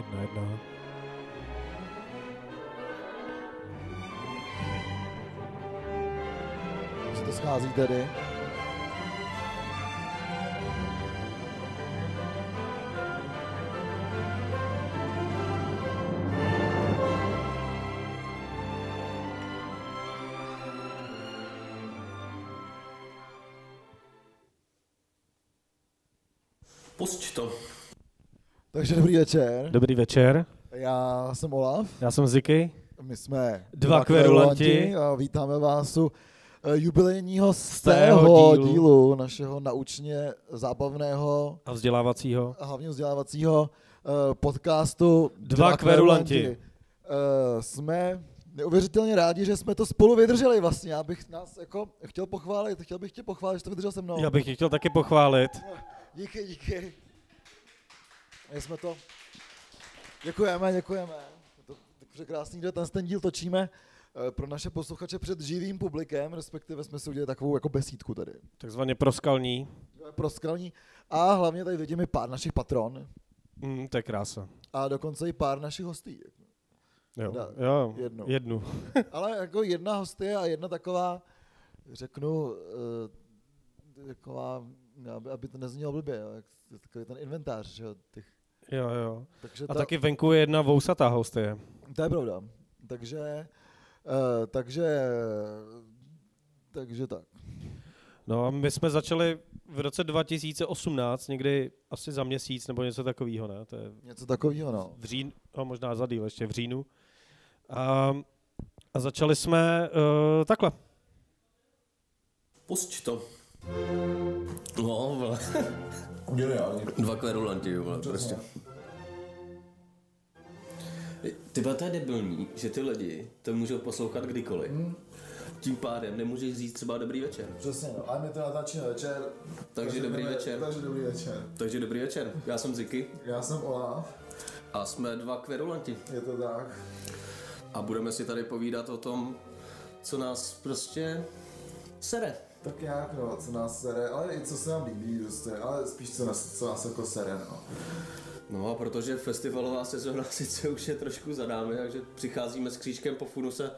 Jedna, jedna. Se to schází tedy. Takže dobrý večer. Dobrý večer, Já jsem Olaf. já jsem Ziky. My jsme Dva kverulanti. a vítáme vás u eh, jubilejního Stého dílu. dílu našeho naučně zábavného A vzdělávacího. a hlavně vzdělávacího eh, podcastu Dva kverulanti. Eh, Jsme neuvěřitelně rádi, že jsme to spolu vydrželi vlastně. Já bych nás jako chtěl pochválit, chtěl bych tě pochválit, že to vydržel se mnou. Já bych tě chtěl taky pochválit. Díky, díky. My jsme to... Děkujeme, děkujeme. Je to tak překrásný, že ten, ten díl točíme eh, pro naše posluchače před živým publikem, respektive jsme si udělali takovou jako besídku tady. Takzvaně proskalní. Pro skrální. A hlavně tady vidíme pár našich patron Mm, to je krása. a dokonce i pár našich hostí. Jo, Da- jo jednu. jednu. Ale jako jedna hostie a jedna taková, řeknu, eh, taková, aby, to neznělo blbě, jo, takový ten inventář, že jo, těch, Jo, jo. takže A ta- taky venku je jedna vousatá hostie. To je pravda. Takže, uh, takže, takže tak. No a my jsme začali v roce 2018, někdy asi za měsíc nebo něco takového, ne? To je Něco takového, no. v říjnu, no možná za díl, ještě v říjnu. A, a začali jsme uh, takhle. Pusť to. No. Geniální. Dva kverulanti, vole, prostě. Ty to je debilní, že ty lidi to můžou poslouchat kdykoliv. Tím pádem nemůžeš říct třeba dobrý večer. Přesně, no. A my to natáčíme večer. Takže dobrý jdeme- večer. Takže dobrý večer. Takže dobrý večer, já jsem Ziky Já jsem Olaf, a jsme dva kverulanti. je to tak. A budeme si tady povídat o tom, co nás prostě sere. Tak jak, no, co nás sere, ale i co se nám líbí, prostě, ale spíš co nás, co nás jako sere, no. No a protože festivalová sezóna sice už je trošku za námi, takže přicházíme s křížkem po funuse,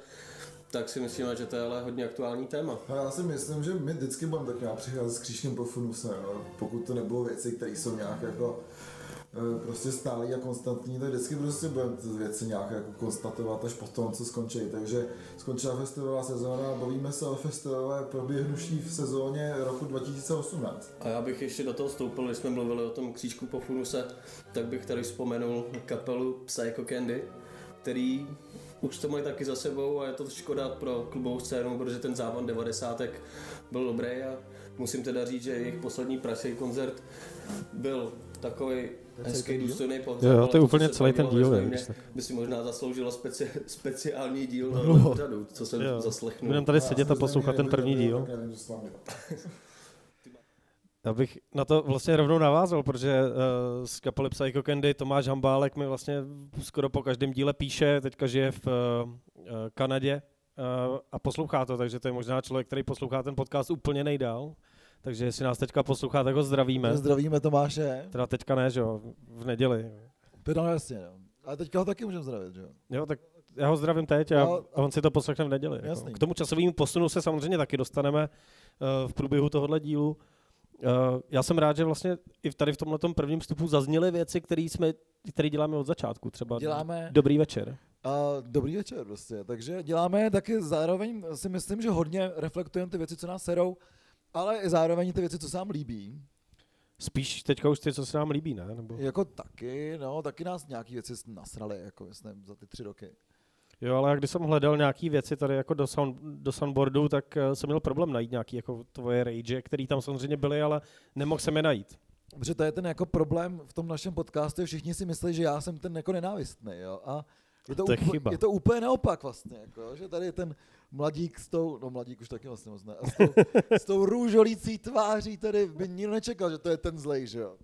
tak si myslíme, že to je ale hodně aktuální téma. A já si myslím, že my vždycky budeme tak nějak přicházet s křížkem po funuse, no. pokud to nebudou věci, které jsou nějak jako prostě stálý a konstantní, tak vždycky prostě budeme ty věci nějak jako konstatovat až po tom, co skončí. Takže skončila festivalová sezóna a bavíme se o festivalové proběhnutí v sezóně roku 2018. A já bych ještě do toho vstoupil, když jsme mluvili o tom křížku po funuse, tak bych tady vzpomenul kapelu Psycho Candy, který už to mají taky za sebou a je to škoda pro klubovou scénu, protože ten závan 90. byl dobrý a musím teda říct, že jejich poslední pražský koncert byl takový hezký, důstojný pohřeb. Jo, jo, to je úplně celý ten díl, je, by si možná zasloužilo speci- speciální díl na No. pořadu, co jsem Jo. zaslechnul. Budeme tady sedět a poslouchat ten první díl. Já bych na to vlastně rovnou navázal, protože uh, z kapely Psycho Candy Tomáš Hambálek mi vlastně skoro po každém díle píše, teďka žije v uh, Kanadě uh, a poslouchá to, takže to je možná člověk, který poslouchá ten podcast úplně nejdál. Takže jestli nás teďka poslouchá, tak ho zdravíme. Zdravíme Tomáše. Teda teďka ne, že jo, v neděli. No jasně, no. Ale teďka ho taky můžeme zdravit, že jo? Jo, tak já ho zdravím teď a, No, a on si to poslechne v neděli. Jako. Jasný. K tomu časovému posunu se samozřejmě taky dostaneme uh, v průběhu tohohle dílu. Uh, já jsem rád, že vlastně i tady v tomhle prvním vstupu zazněly věci, které jsme, které děláme od začátku. Třeba Děláme Dobrý večer. a dobrý večer prostě. Takže děláme taky zároveň si myslím, že hodně reflektujeme ty věci, co nás serou, ale zároveň ty věci, co se nám líbí. Spíš teďka už ty, co se nám líbí, ne? Nebo... Jako taky, no, taky nás nějaký věci nasrali, jako myslím, za ty tři roky. Jo, ale když jsem hledal nějaké věci tady jako do, sound, do soundboardu, tak uh, jsem měl problém najít nějaké jako tvoje rage, které tam samozřejmě byly, ale nemohl jsem je najít. Protože to je ten jako problém v tom našem podcastu, všichni si myslí, že já jsem ten jako nenávistný, jo. A je to, To je úpl- chyba. je to úplně naopak vlastně, jako, že tady je ten mladík s tou, no mladík už taky vlastně moc ne, a s tou, s tou růžolící tváří tady by nikdo nečekal, že to je ten zlej, že jo.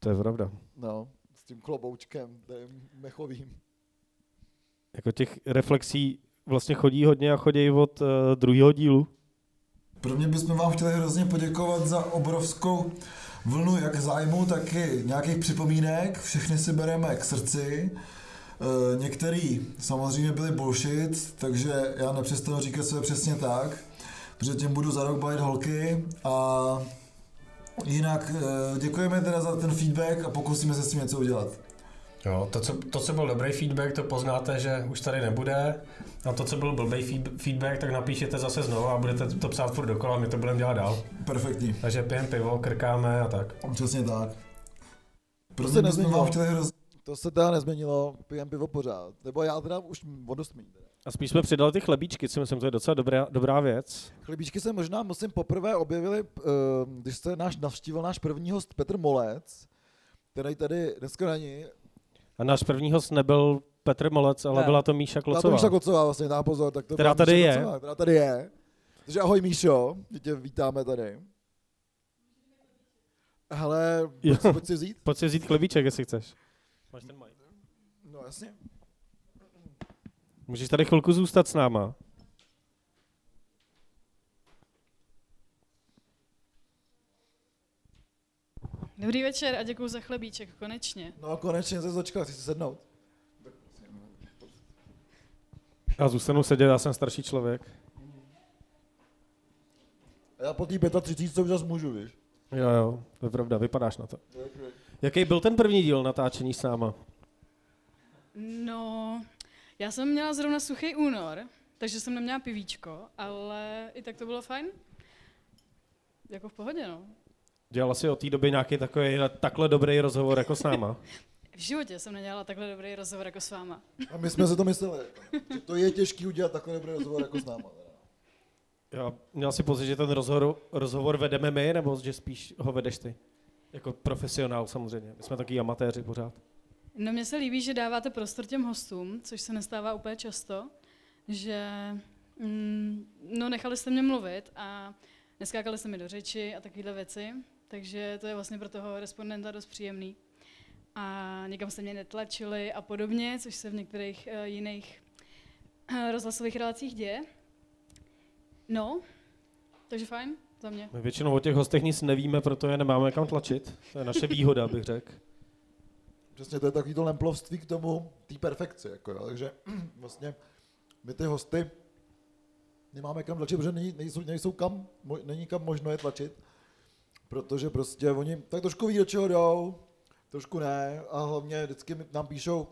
To je pravda. No, s tím kloboučkem, tím mechovým. Jako těch reflexí vlastně chodí hodně a chodí od uh, druhého dílu. Prvně bychom vám chtěli hrozně poděkovat za obrovskou vlnu jak zájmu, tak i nějakých připomínek. Všechny si bereme k srdci. E, některý samozřejmě byly bullshit, takže já nepřestanu říkat, co je přesně tak, protože tím budu za rok bavit holky a jinak e, děkujeme teda za ten feedback a pokusíme se s tím něco udělat. Jo, to co, to, co byl dobrý feedback, to poznáte, že už tady nebude. A to, co byl blbý feedback, tak napíšete zase znovu a budete to psát furt dokola, my to budeme dělat dál. Perfektní. Takže pijeme pivo, krkáme a tak. Přesně tak. To se nezměnilo. Hroz... To se teda nezměnilo, pijeme pivo pořád. Nebo já teda už dost méně. A spíš jsme přidali ty chlebíčky, si myslím, to je docela dobrá, dobrá věc. Chlebíčky se možná, musím poprvé objevili, eh, když jste náš navštívil náš první host Petr Molec, který tady dneska není, a náš první host nebyl Petr Molec, ale ne. byla to Míša Klocová. Byla to Míša Klocová, vlastně, dá pozor. Tak to která tady Míša je. Klocová, která tady je. Takže ahoj Míšo, tě vítáme tady. Hele, pojď, pojď si vzít. Pojď si vzít chlebíček, jestli chceš. Máš ten mic. No jasně. Můžeš tady chvilku zůstat s náma. Dobrý večer a děkuji za chlebíček, konečně. No konečně se začkal, chci si sednout. Já zůstanu sedět, já jsem starší člověk. A já po té 35 už zase můžu, víš? Jo, jo, to je pravda, vypadáš na to. Jaký byl ten první díl natáčení s náma? No, já jsem měla zrovna suchý únor, takže jsem neměla pivíčko, ale i tak to bylo fajn. Jako v pohodě, no. Dělala jsi od té doby nějaký takový takhle dobrý rozhovor jako s náma? V životě jsem nedělala takhle dobrý rozhovor jako s váma. A my jsme si to mysleli, že to je těžký udělat takhle dobrý rozhovor jako s náma. Já měl si pocit, že ten rozhovor, rozhovor vedeme my, nebo že spíš ho vedeš ty? Jako profesionál samozřejmě. My jsme taky amatéři pořád. No mně se líbí, že dáváte prostor těm hostům, což se nestává úplně často, že mm, no nechali jste mě mluvit a neskákali jste mi do řeči a takovéhle věci. Takže to je vlastně pro toho respondenta dost příjemný. A někam se mě netlačili a podobně, což se v některých uh, jiných uh, rozhlasových relacích děje. No, takže fajn za mě. My většinou o těch hostech nic nevíme, proto je nemáme kam tlačit. To je naše výhoda, bych řekl. Přesně, to je takový to lemplovství k tomu, té perfekci. Jako, jo. Takže vlastně my ty hosty nemáme kam tlačit, protože není, nejsou, nejsou kam, není kam možno je tlačit protože prostě oni tak trošku ví, do čeho jdou, trošku ne a hlavně vždycky nám píšou,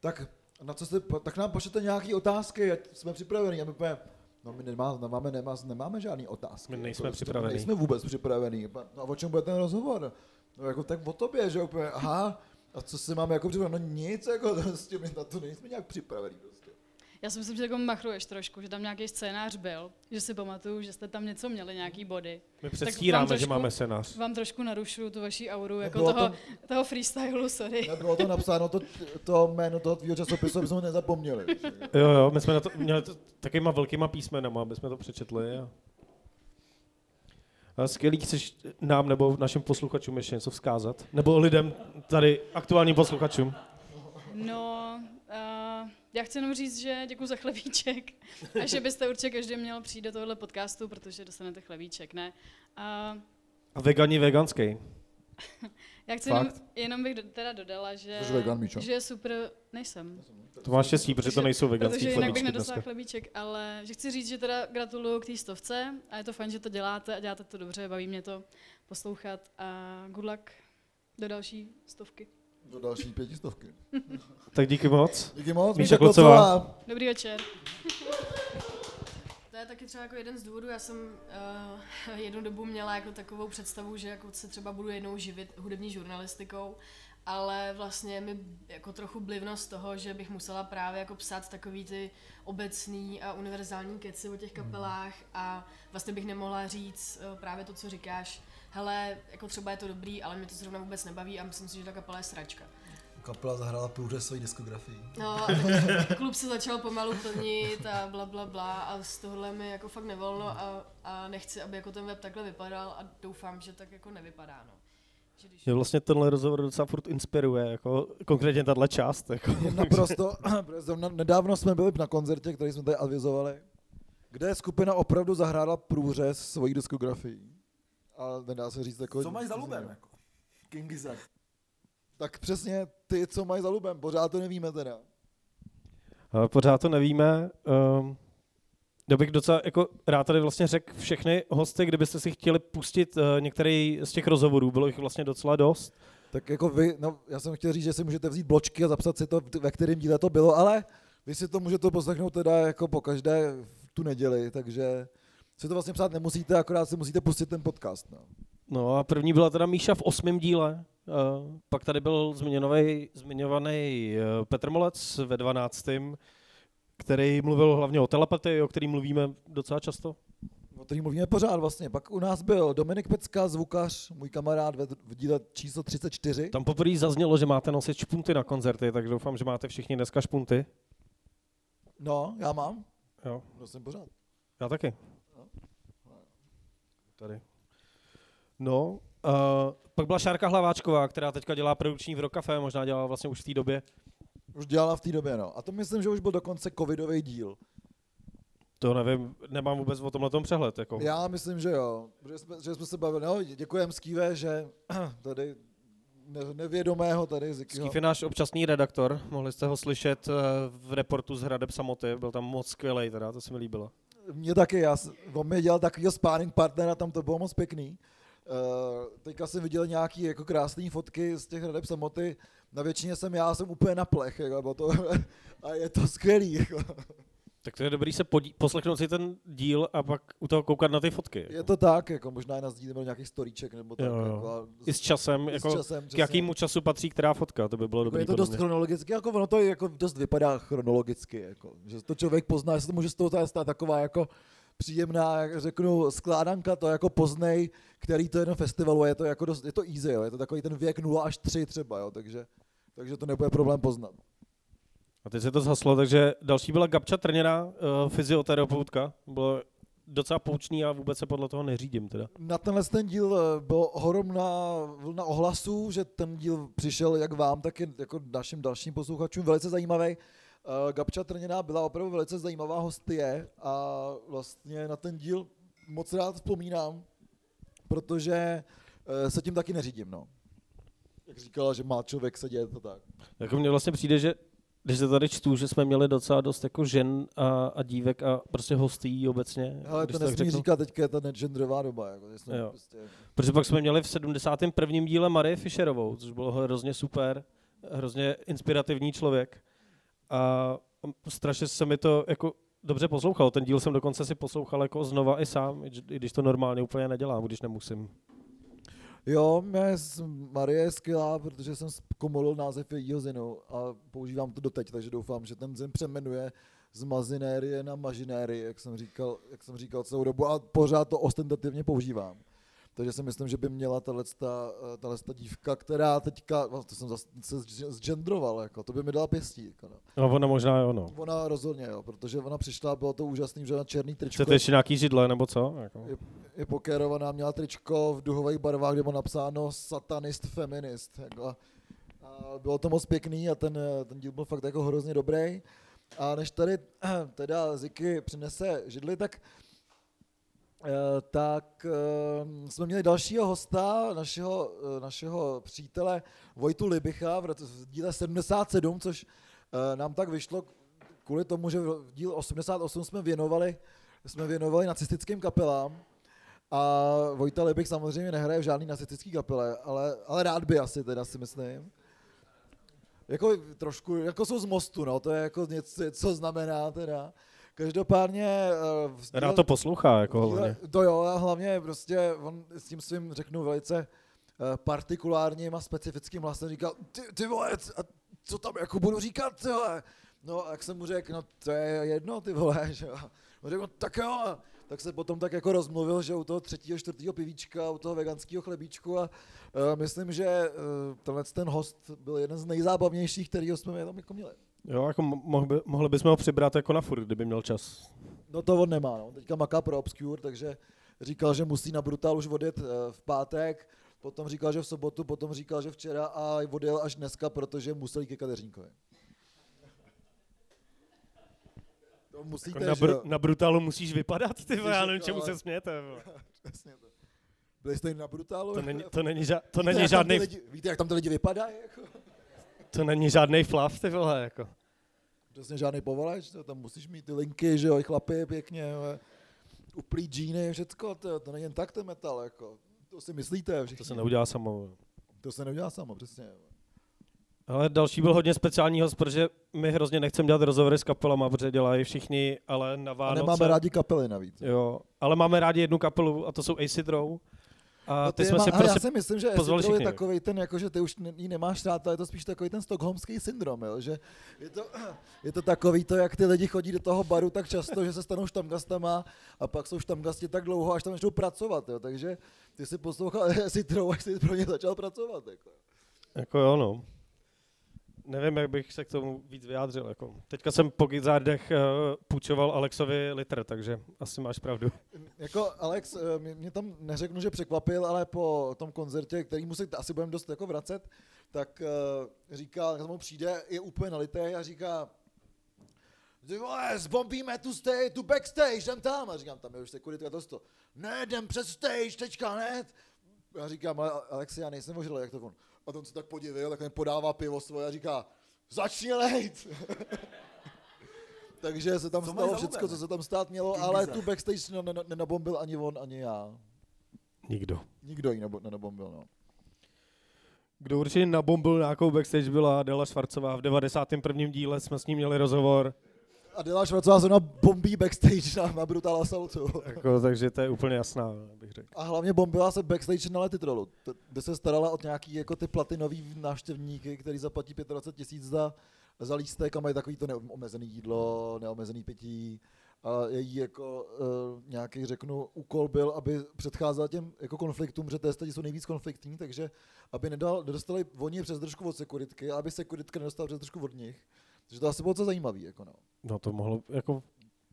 tak na co jste, tak nám pošlete nějaké otázky, ať jsme připraveni. A my půjdeme, no my nemá, nemáme, nemá, nemáme žádný otázky. My nejsme prostě, připraveni. Nejsme vůbec připravení. No a o čem bude ten rozhovor? No jako tak o tobě, že úplně, aha, a co si máme jako připravit? No nic, jako prostě my na to nejsme nějak připravení. Prostě. Já si myslím, že jako machruješ trošku, že tam nějaký scénář byl, že si pamatuju, že jste tam něco měli, nějaký body. My předstíráme, trošku, že máme scénář. Vám trošku narušu tu vaši auru, jako toho, tam, toho freestylu, sorry. Bylo to napsáno, to, to jméno toho tvýho časopisu, aby jsme ho nezapomněli. jo, jo, my jsme na to měli to, takýma velkýma písmenama, aby jsme to přečetli. A... A skvělý, chceš nám nebo našim posluchačům ještě něco vzkázat? Nebo lidem tady, aktuálním posluchačům? No, já chci jenom říct, že děkuji za chlebíček a že byste určitě každý měl přijít do tohle podcastu, protože dostanete chlebíček, ne? A, a vegani veganský. já chci jenom, jenom, bych teda dodala, že, vegan, že je super, nejsem. To máš štěstí, protože to nejsou veganský Protože jinak bych nedostala chlebíček, ale že chci říct, že teda gratuluju k té stovce a je to fajn, že to děláte a děláte to dobře, baví mě to poslouchat a good luck do další stovky. Do další pětistovky. tak díky moc. Díky moc. Míša Klocová. Dobrý večer. To je taky třeba jako jeden z důvodů, já jsem uh, jednu dobu měla jako takovou představu, že jako se třeba budu jednou živit hudební žurnalistikou, ale vlastně mi jako trochu blivnost toho, že bych musela právě jako psát takový ty obecný a univerzální keci o těch kapelách a vlastně bych nemohla říct uh, právě to, co říkáš, hele, jako třeba je to dobrý, ale mě to zrovna vůbec nebaví a myslím si, že ta kapela je sračka. Kapela zahrála průřez svojí diskografii. No, klub se začal pomalu plnit a bla bla bla a z tohohle mi jako fakt nevolno a, a nechci, aby jako ten web takhle vypadal a doufám, že tak jako nevypadá, no. Že vlastně tenhle rozhovor docela furt inspiruje, jako konkrétně tahle část. Jako. Naprosto, nedávno jsme byli na koncertě, který jsme tady avizovali, kde skupina opravdu zahrála průřez svojí diskografií A nedá se říct jako... Co mají za lubem, jako? King Gizzard. Tak přesně ty, co mají za lubem, pořád to nevíme teda. Pořád to nevíme. Um, já bych docela jako rád tady vlastně řekl všechny hosty, kdybyste si chtěli pustit uh, některý z těch rozhovorů, bylo jich vlastně docela dost. Tak jako vy, no já jsem chtěl říct, že si můžete vzít bločky a zapsat si to, ve kterém díle to bylo, ale vy si to můžete poslechnout teda jako po každé v tu neděli, takže si to vlastně psát nemusíte, akorát si musíte pustit ten podcast. No. No a první byla teda Míša v osmém díle, uh, pak tady byl zmiňovaný, uh, Petr Molec ve dvanáctém, který mluvil hlavně o telepatii, o který mluvíme docela často. O kterým mluvíme pořád vlastně. Pak u nás byl Dominik Pecka, zvukař, můj kamarád ve, v díle číslo 34. Tam poprvé zaznělo, že máte nosit špunty na koncerty, tak doufám, že máte všichni dneska špunty. No, já mám. Jo, Nosím pořád. já taky. Tady. No, uh, pak byla Šárka Hlaváčková, která teďka dělá produkční v Rokafe, možná dělala vlastně už v té době. Už dělala v té době, no. A to myslím, že už byl dokonce covidový díl. To nevím, nemám vůbec o tomhle přehled. Jako. Já myslím, že jo. Že jsme, že jsme se bavili. No, děkujem Skýve, že tady ne, nevědomého tady Zikyho. Skýf je náš občasný redaktor, mohli jste ho slyšet eh, v reportu z Hradeb Samoty, byl tam moc skvělý, teda, to se mi líbilo. Mně taky, já, on mi dělal takovýho sparring partnera, tam to bylo moc pěkný. Uh, teďka jsem viděl nějaký jako krásné fotky z těch hradeb samoty, na většině jsem já jsem úplně na plech, jako, to, a je to skvělý. Jako. Tak to je dobrý se podí- poslechnout si ten díl a pak u toho koukat na ty fotky. Je to tak, jako možná na sdílení nějaký storíček nebo tak. Jo, jo. Jako, I s časem, i s jako časem, k přesně. jakému času patří která fotka, to by bylo Jako dobrý. je to dost mě. chronologicky, jako ono to jako dost vypadá chronologicky, jako, že to člověk pozná, že se to může z toho stát taková jako příjemná, jak řeknu, skládanka, to jako poznej, který to je na festivalu, je to jako dost, je to easy, jo, je to takový ten věk 0 až 3 třeba, jo, takže, takže to nebude problém poznat. A teď se to zhaslo, takže další byla Gabča Trněna, uh, fyzioterapeutka. Bylo docela poučný a vůbec se podle toho neřídím teda. Na tenhle ten díl eh, byl ohromná vlna ohlasů, že ten díl přišel jak vám, tak i jako našim dalším posluchačům velice zajímavý. Uh, Gabča Trněná byla opravdu velice zajímavá hostie a vlastně na ten díl moc rád vzpomínám, protože uh, se tím taky neřídím, no. Jak říkala, že má člověk sedět a tak. Jako mně vlastně přijde, že když se tady čtu, že jsme měli docela dost jako žen a, a dívek a prostě hostí obecně. Ale to nesmí řeknu. říkat, teďka je ta negenderová doba. Jako, Jo. prostě, Protože pak jsme měli v 71. díle Marie Fischerovou, což bylo hrozně super, hrozně inspirativní člověk. A strašně se mi to jako dobře poslouchalo. Ten díl jsem dokonce si poslouchal jako znova i sám, i když to normálně úplně nedělám, když nemusím. Jo, mě s- Marie je skvělá, protože jsem komolil název jejího zinu a používám to doteď, takže doufám, že ten zin přemenuje z mazinérie na mažinérie, jak jsem říkal, jak jsem říkal celou dobu a pořád to ostentativně používám. Takže si myslím, že by měla tahle dívka, která teďka, no, to jsem zase se zgendroval, jako, to by mi dala pěstí. Jako, no. No ona možná jo, no. Ona rozhodně, jo, protože ona přišla, bylo to úžasný, že na černý tričko. Chcete ještě nějaký židle, nebo co? Jako. Je, je pokérovaná, měla tričko v duhových barvách, kde bylo napsáno satanist, feminist. Jako. A bylo to moc pěkný a ten, ten díl byl fakt jako hrozně dobrý. A než tady teda Ziky přinese židli, tak eh, tak eh, jsme měli dalšího hosta, našeho, eh, našeho přítele Vojtu Libicha v, díle 77, což eh, nám tak vyšlo kvůli tomu, že v díl 88 jsme věnovali, jsme věnovali nacistickým kapelám a Vojta Libich samozřejmě nehraje v žádný nacistický kapele, ale, ale rád by asi teda si myslím. Jako trošku, jako jsou z mostu, no, to je jako něco, co znamená teda. Každopádně... eh, díle- Rád to poslouchá, jako hlavně. To jo, a hlavně prostě on s tím svým, řeknu, velice eh, partikulárním a specifickým hlasem říkal, ty, ty vole, a co tam jako budu říkat, ty vole? No a jak jsem mu řekl, no to je jedno, ty vole, že jo. On řekl, no, tak jo, tak se potom tak jako rozmluvil, že u toho třetího, čtvrtého pivíčka, u toho veganského chlebíčku a uh, myslím, že uh, tenhle ten host byl jeden z nejzábavnějších, kterýho jsme tam jako měli. Jo, jako mo- mohli, by, mohli bychom ho přibrat jako na furt, kdyby měl čas. No to on nemá, no. Teďka maká pro Obscure, takže říkal, že musí na Brutal už odjet eh, v pátek, potom říkal, že v sobotu, potom říkal, že včera a odjel až dneska, protože musel jít ke Kateřínkovi. To musíte, Jako na, br- na brutalu musíš vypadat, ty vole, já nevím, čemu ale- se smějete. Přesně to. Byli jste na brutálu? To není, to není, ža- to Víte, není ty žádný, Lidi, víte, jak tam ty lidi vypadají? Jako? To není žádný flav, ty vole, jako. Přesně žádný povolač, to tam musíš mít ty linky, že jo, i chlapy pěkně, jo, uplý džíny, všecko, to, to není jen tak ten metal, jako. To si myslíte všichni. To se neudělá samo. to se neudělá samo, přesně. Ale další byl hodně speciální host, protože my hrozně nechceme dělat rozhovory s kapelama, protože dělají všichni, ale na A Vánoce... nemáme rádi kapely navíc. Jo, ale máme rádi jednu kapelu a to jsou Acid Row. A No ty, jsme má, si ale já prostě... si myslím, že Row je takový ten, jako, že ty už ne- ji nemáš rád, ale je to spíš takový ten stockholmský syndrom, jo? že je to, je to takový to, jak ty lidi chodí do toho baru tak často, že se stanou štamgastama a pak jsou štamgasti tak dlouho, až tam začnou pracovat, jo? takže ty si poslouchal Acid Row, až jsi pro ně začal pracovat. Jako. Jako jo, no. Nevím, jak bych se k tomu víc vyjádřil. Jako. Teďka jsem po Gizardech uh, půjčoval Alexovi litr, takže asi máš pravdu. Jako Alex, eh, mě, mě tam neřeknu, že překvapil, ale po tom koncertě, který se asi budeme dost jako vracet, tak uh, říká, když mu přijde, je úplně nalitý a říká, ty vole, zbombíme tu stage, tu backstage, jdem tam. A říkám, tam je už security a to to. Ne, jdem přes stage, teďka hned. Já říkám, ale Alexi, já nejsem ožralý, jak to on. A on se tak podívil, tak mi podává pivo svoje a říká, začni lejt. Takže se tam Co stalo všechno, co se tam stát mělo, King ale Gizzard. tu backstage ne- ne- nenabombil ani on, ani já. Nikdo. Nikdo ji nenabombil, no. Kdo určitě nabombil nějakou backstage byla Adela Švarcová. V 91. díle jsme s ní měli rozhovor, A Dela Švarcová se na bombí backstage na, na Brutal Assaultu. jako, takže to je úplně jasná, bych řekl. A hlavně bombila se backstage na Letitrolu, kde se starala o nějaký jako ty platinový návštěvníky, který zaplatí 25 tisíc za, za lístek a mají takový to neomezený jídlo, neomezený pití. A její jako uh, nějaký, řeknu, úkol byl, aby předcházel těm jako konfliktům, že testy jsou nejvíc konfliktní, takže aby nedal, nedostali oni přes držku od sekuritky aby sekuritka nedostala přes držku od nich. Takže to asi bylo co zajímavý, jako no. No to mohlo, jako,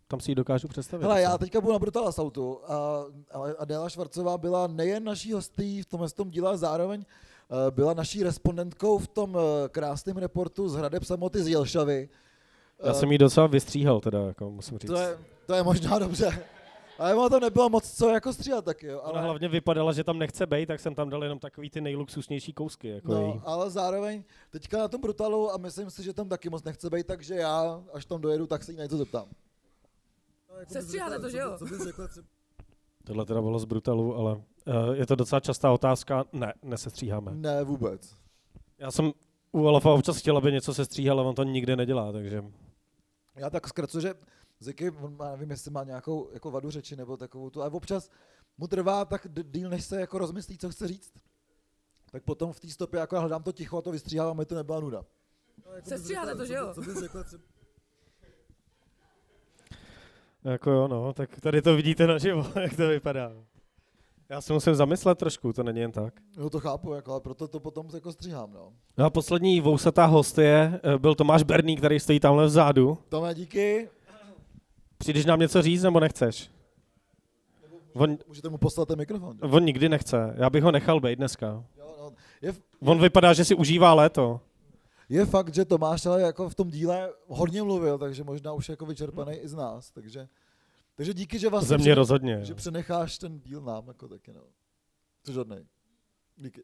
tam si ji dokážu představit. Hele, já teďka budu na Brutal Assaultu a, ale Adéla Švarcová byla nejen naší hostí v tomhle tom díle, zároveň eh, byla naší respondentkou v tom eh, krásném reportu z Hradeb samoty z Jelšavy. Já Eh, jsem ji docela vystříhal, teda, jako musím říct. to, je, to je možná dobře. Ale ono to nebylo moc co jako stříhat taky, jo. Ona Ale, hlavně vypadala, že tam nechce být, tak jsem tam dal jenom takový ty nejluxusnější kousky. Jako no, její. ale zároveň teďka na tom Brutalu a myslím si, že tam taky moc nechce být, takže já, až tam dojedu, tak se jí na něco zeptám. Sestříháte to, že jo? Co bys řekla třeba? Tohle teda bylo z Brutalu, ale uh, je to docela častá otázka. Ne, nesestříháme. Ne, vůbec. Já jsem u Olafa občas chtěl, aby něco se stříhal, ale on to nikdy nedělá, takže Já tak zkracu, že Ziky, on má, nevím, jestli má nějakou jako vadu řeči nebo takovou tu, ale občas mu trvá tak díl, než se jako rozmyslí, co chce říct. Tak potom v té stopě jako hledám to ticho a to vystříhávám, aby to nebyla nuda. Sestříháte to, že jo? Co bys řekla třeba? jako jo, no, tak tady to vidíte naživo, jak to vypadá. Já se musím zamyslet trošku, to není jen tak. No to chápu, jako, ale proto to potom jako stříhám, no. No a poslední vousatá hostie eh, byl Tomáš Berný, který stojí tamhle vzadu. Tome, díky. Přijdeš nám něco říct, nebo nechceš? On, Můžete mu poslat ten mikrofon. že? on nikdy nechce, já bych ho nechal být dneska. Jo, no. je, On vypadá, že si užívá léto. je fakt, že Tomáš ale jako v tom díle hodně mluvil, takže možná už jako vyčerpaný i z nás, takže, takže díky, že vlastně Ze mě pře- rozhodně. že přenecháš ten díl nám jako taky, no. Což hodnej. Díky.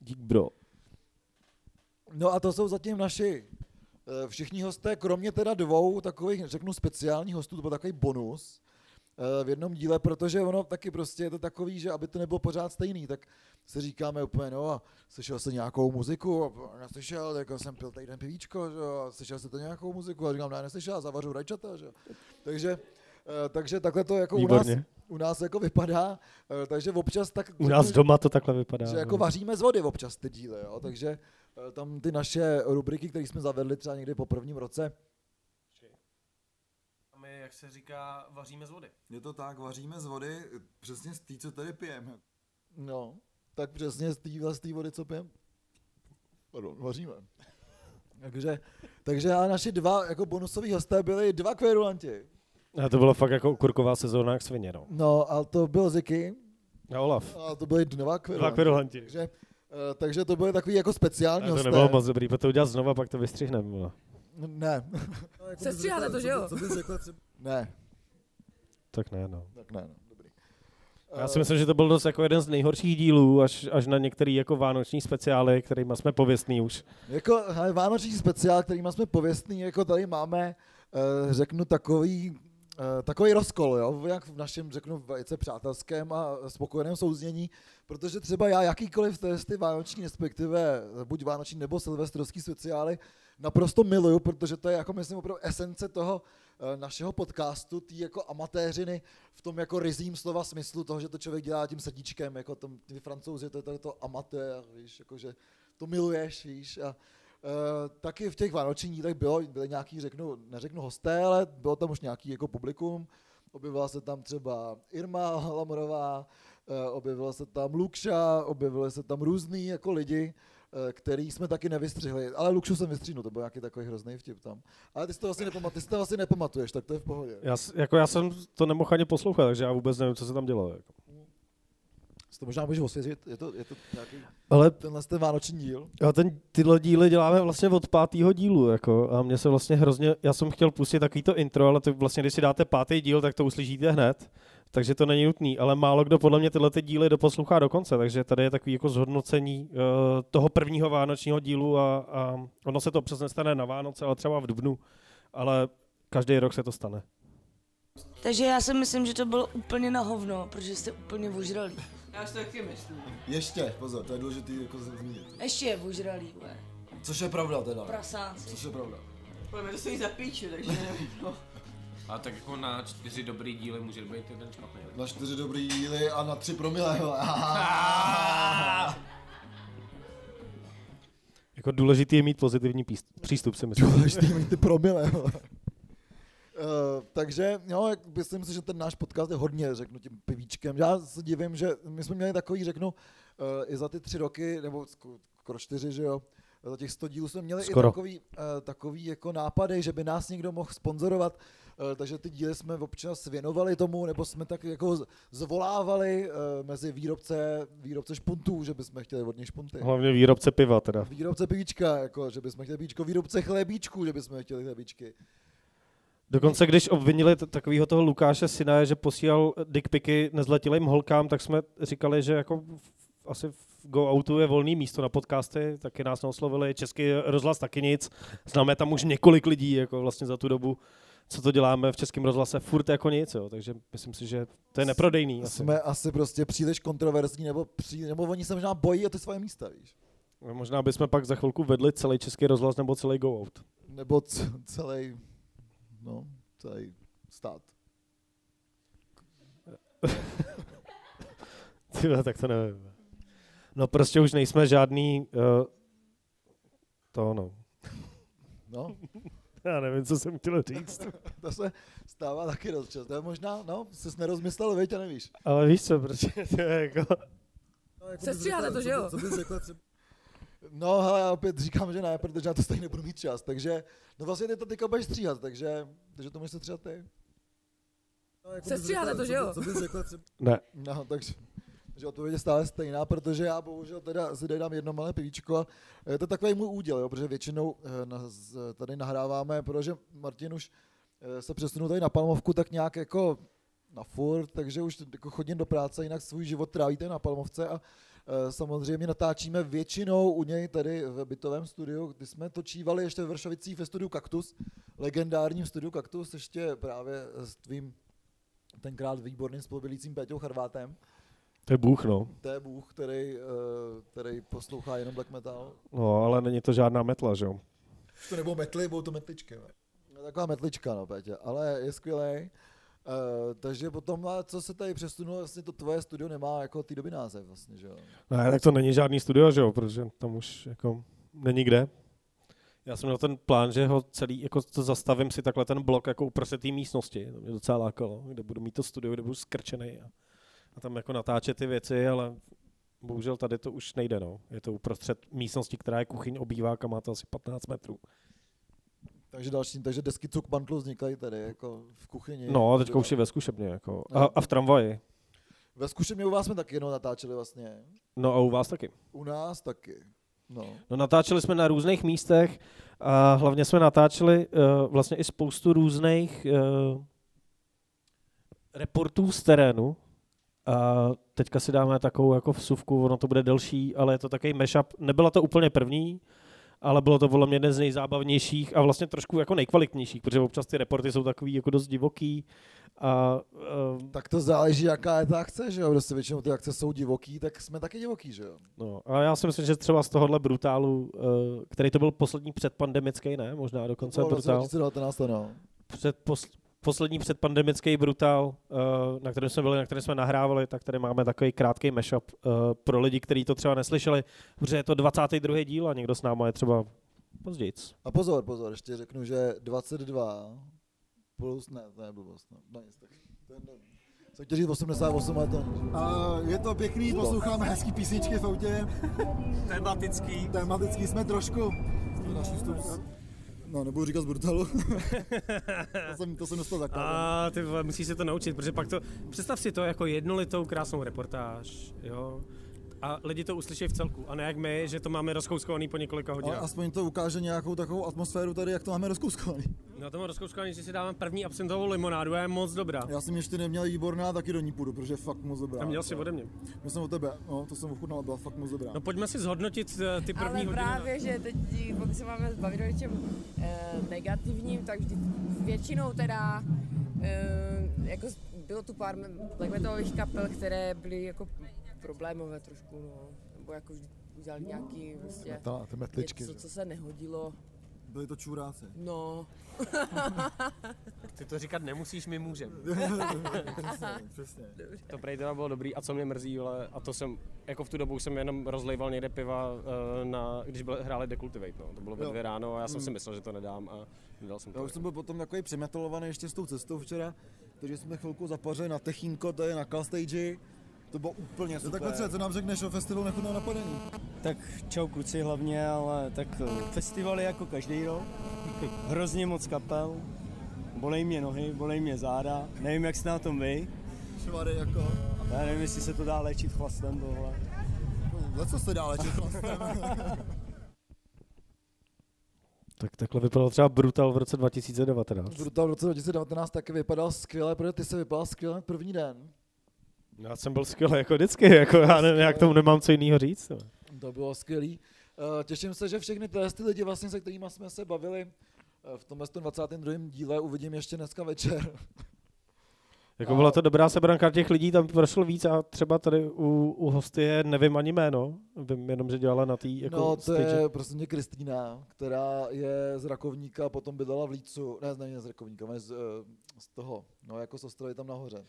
Dík bro. No a to jsou zatím naši všichni hosté, kromě teda dvou takových, řeknu, speciálních hostů, to byl takový bonus eh, v jednom díle, protože ono taky prostě je to takový, že aby to nebylo pořád stejný, tak si říkáme úplně, no a slyšel jsi nějakou muziku? A neslyšel, jako jsem pil týden pivíčko, že a slyšel jsi to nějakou muziku? A říkám, ne, neslyšel, zavařu rajčata, že. Takže, eh, takže takhle to jako u nás, Výborně. u nás jako vypadá, eh, takže občas tak... U nás doma to takhle vypadá. že no. jako vaříme z vody občas ty díly, jo? takže eh, tam ty naše rubriky, které jsme zavedli třeba někdy po prvním roce, A my, jak se říká, vaříme z vody. Je to tak, vaříme z vody, přesně z té, co tady pijeme. no, tak přesně z téhle z té vody, co pijem, pardon, vaříme. takže, takže a naši dva jako bonusoví hosté byli dva kverulanti. A to bylo fakt jako kurková sezóna jak svině, no. No a to byl Ziky A Olaf. a to byli dva Dva kverulanti. kverulanti. Takže, eh, takže to byly takový jako speciální Ale to hosté. nebylo moc dobrý, protože to udělat znova, pak to vystřihneme. Ne. Sestříháte to, že jo? Co bys řekla třeba? Ne, Tak ne, no. tak ne, no, dobrý. Já si myslím, že to byl dost jako jeden z nejhorších dílů, až, až na některý jako vánoční speciály, kterými jsme pověstný už. Jako hele, vánoční speciál, kterým jsme pověstný, jako tady máme, uh, řeknu, takový, takový rozkol, jo, jak v našem, řeknu, velice přátelském a spokojeném souznění, protože třeba já jakýkoliv ty, ty vánoční, respektive buď vánoční nebo silvestrovský speciály, naprosto miluju, protože to je jako myslím opravdu esence toho eh, našeho podcastu, tý jako amatéřiny v tom jako rizím slova smyslu toho, že to člověk dělá tím srdíčkem, jako tom, ty francouzi, to je to, to amatér, víš, jako že to miluješ, víš, a taky v těch vánočních dílech bylo, byly nějaký, řeknu, neřeknu hosté, ale bylo tam už nějaký jako publikum. Objevila se tam třeba Irma Lamorová, uh, objevila se tam Lukša, objevily se tam různý jako lidi, uh, který jsme taky nevystřihli. Ale Lukšu jsem vystříhnul, to byl nějaký takový hrozný vtip tam. Ale ty si to asi, nepamat, ty si to asi nepamatuješ, tak to je v pohodě. Já, jako já jsem to nemohl ani poslouchat, takže já vůbec nevím, co se tam dělo. Jako. To možná můžeš osvěžit, je to, je to nějaký, Ale tenhle ten vánoční díl. a ten, tyhle díly děláme vlastně od pátého dílu, jako, a mě se vlastně hrozně, já jsem chtěl pustit takový to intro, ale to vlastně, když si dáte pátý díl, tak to uslyšíte hned, takže to není nutný, ale málo kdo podle mě tyhle ty díly doposlouchá do konce, takže tady je takový jako zhodnocení uh, toho prvního vánočního dílu a, a ono se to přesně stane na Vánoce, ale třeba v Dubnu, ale každý rok se to stane. Takže já si myslím, že to bylo úplně na hovno, protože jste úplně ožralí. Já si to taky myslím. Ještě, pozor, to je důležitý jako zmínit. Ještě je ožralí, vole. Což je pravda teda. Prasáci. Což je pravda. Podle mě to stojí za píči, takže nevím. No. A tak jako na čtyři dobrý díly může být jeden špatný. Na čtyři dobrý díly a na tři promile. Jako důležitý je mít pozitivní přístup, si myslím. Důležitý mít ty promile. Uh, takže jo, jak- myslím si, že ten náš podcast je hodně, řeknu tím pivíčkem. Já se divím, že my jsme měli takový, řeknu, uh, i za ty tři roky, nebo sk- skoro čtyři, že jo, za těch 100 dílů jsme měli Skoro. i takový, uh, takový jako nápady, že by nás někdo mohl sponzorovat, uh, takže ty díly jsme občas věnovali tomu, nebo jsme tak jako zvolávali uh, mezi výrobce, výrobce špuntů, že bychom chtěli od něj špunty. Hlavně výrobce piva teda. Výrobce pivíčka, jako, že bychom chtěli pivíčko, výrobce chlebíčků, že bychom chtěli chlebíčky. Dokonce když obvinili t- takového toho Lukáše syna, že posílal dickpiky nezletilým holkám, tak jsme říkali, že jako v- asi v Go Outu je volný místo na podcasty, taky nás neoslovili, český rozhlas taky nic. Známe tam už několik lidí jako vlastně za tu dobu, co to děláme v českém rozhlase, furt jako nic, jo. takže myslím si, že to je neprodejný. Asi. Jsme asi prostě příliš kontroverzní, nebo, pří, nebo oni se možná bojí o ty svoje místa, víš. Možná bychom pak za chvilku vedli celý český rozhlas nebo celý Go Out. Nebo c- celý, no, celý stát. Ty vole, tak to nevím. No prostě už nejsme žádný uh, to no. No, Já nevím, co jsem chtěl říct. to se stává taky dost často. To je možná, no, jsi nerozmyslel, veď, a nevíš. Ale víš co, protože to je jako... Sestříháte to, že jo? Co bys řekla třeba? No, hele, já opět říkám, že ne, protože já to stejně nebudu mít čas, takže, no vlastně ty to teďka budeš stříhat, takže, takže to můžeš stříhat ty. Sestříháte to, že jo? Co bys řekla třeba? Ne. No, takže, takže odpověď je stále stejná, protože já bohužel teda si tady dám jedno malé pivíčko a je to takový můj úděl, jo, protože většinou eh, tady nahráváme, protože Martin už eh, se přesunul tady na Palmovku tak nějak jako na furt, takže už jako chodím do práce, jinak svůj život trávíte na Palmovce a samozřejmě natáčíme většinou u něj tady v bytovém studiu, kdy jsme točívali ještě v Vršovicích ve studiu Kaktus, legendárním studiu Kaktus, ještě právě s tvým tenkrát výborným spolubydlícím Péťou Charvátem. To je Bůh, no. To je Bůh, který, eh, který poslouchá jenom black metal. No, ale není to žádná metla, že jo? To nebo metly, budou to metličky. ne? No, taková metlička, no, Pétě, ale je skvělý. Uh, takže potom, co se tady přesunulo, vlastně to tvoje studio nemá jako té doby název vlastně, že jo? Ne, tak to není žádný studio, že jo, protože tam už jako není kde. Já jsem měl ten plán, že ho celý, jako to zastavím si takhle ten blok jako uprostřed té místnosti, to mě docela lákalo, kde budu mít to studio, kde budu skrčený a, a tam jako natáčet ty věci, ale bohužel tady to už nejde, no. Je to uprostřed místnosti, která je kuchyň, obývák a má to asi 15 metrů. Takže další, takže desky Cukmantlu vznikají tady jako v kuchyni. No, a teďka už je ve zkušebně, jako. A, a v tramvaji. Ve zkušebně u vás jsme taky jenom natáčeli vlastně. No a u vás taky. U nás taky. No. No natáčeli jsme na různých místech a hlavně jsme natáčeli uh, vlastně i spoustu různých uh, reportů z terénu. A teďka si dáme takovou jako vsuvku, ono to bude delší, ale je to takový mashup. Nebyla to úplně první, ale bylo to podle mě jeden z nejzábavnějších a vlastně trošku jako nejkvalitnějších, protože občas ty reporty jsou takový jako dost divoký. A, uh, Tak to záleží, jaká je ta akce, že jo? Prostě většinou ty akce jsou divoký, tak jsme taky divoký, že jo? no, a já si myslím, že třeba z tohohle brutálu, uh, který to byl poslední předpandemický, ne? Možná dokonce To roce brutál. 2019, no. Před pos, poslední předpandemický brutál, uh, na kterém jsme byli, na kterém jsme nahrávali, tak tady máme takový krátký mashup uh, pro lidi, kteří to třeba neslyšeli, protože je to 22. díl a někdo s náma je třeba později. A pozor, pozor, ještě řeknu, že 22 plus, ne, to je blbost, no, no nic, tak to je, jsem chtěl říct 88, ale to A je to pěkný, posloucháme hezký písničky v autě. Tematický. Tematický jsme trošku. No, nebudu říkat z brutalu. to, jsem, to jsem dostal zakázat. A ty musíš se to naučit, protože pak to, představ si to jako jednolitou krásnou reportáž, jo, a lidi to uslyší v celku, a ne jak my, že to máme rozkouskovaný po několika Ale hodinách. aspoň to ukáže nějakou takovou atmosféru tady, jak to máme rozkouskovaný. Na tom rozkouskovaný, že si dáme první absintovou limonádu, je moc dobrá. Já jsem ještě neměl výborná, taky do ní půjdu, protože je fakt moc dobrá. A měl jsi ode mě. Já jsem od tebe, no, to jsem ochutnal, byla fakt moc dobrá. No pojďme si zhodnotit eh, ty první Ale hodiny. právě, že teď, pokud se máme bavit o něčem e, negativním, tak vždy, většinou teda, e, jako bylo tu pár black metalových kapel, které byly jako problémové trošku, no. Nebo jako udělali nějaký prostě Metala, ty metličky, něco, že? co se nehodilo. Byli to čuráci. No. Ty to říkat nemusíš, my můžeme. přesně, přesně. To prej teda bylo dobrý a co mě mrzí, ale a to jsem, jako v tu dobu jsem jenom rozlejval někde piva, eh, na, když byl, hráli Decultivate, no. to bylo ve dvě ráno a já jsem si Mm. myslel, že to nedám a nedal jsem Já to. už jsem byl potom takový přemetalovaný ještě s tou cestou včera, takže jsme chvilku zapařili na Techínko, to je na Call Stage. To bylo úplně super. Tak Petře, co nám řekneš o festivalu nechutného napadení? Tak čau kluci hlavně, ale tak eh, festival je jako každý rok. Hrozně moc kapel. Bolej mě nohy, bolej mě záda. Nevím, jak jste na tom vy. Švary jako. Já nevím, jestli se to dá léčit chlastem tohle. Za co se dá léčit chlastem? Tak takhle vypadal třeba Brutal v roce 2019. Brutal v roce 2019 taky vypadal skvěle, protože ty se vypadal skvěle první den. Já jsem byl skvělý jako vždycky, jako já nevím, jak tomu nemám co jiného říct. no. To bylo skvělý. Eh, Těším se, že všechny ty lidi, vlastně, se kterými jsme se bavili eh, v tomhle 22. díle, uvidím ještě dneska večer. Jako byla to dobrá sebranka těch lidí, tam prošlo víc a třeba tady u, u hosty je, nevím ani jméno, vím jenom, že dělala na té jako no, to stage. je prostě mě Kristýna, která je z Rakovníka, potom bydlela v Lícu, ne, ne, ne z Rakovníka, ale z, eh, z toho, no jako z ostrovy tam nahoře.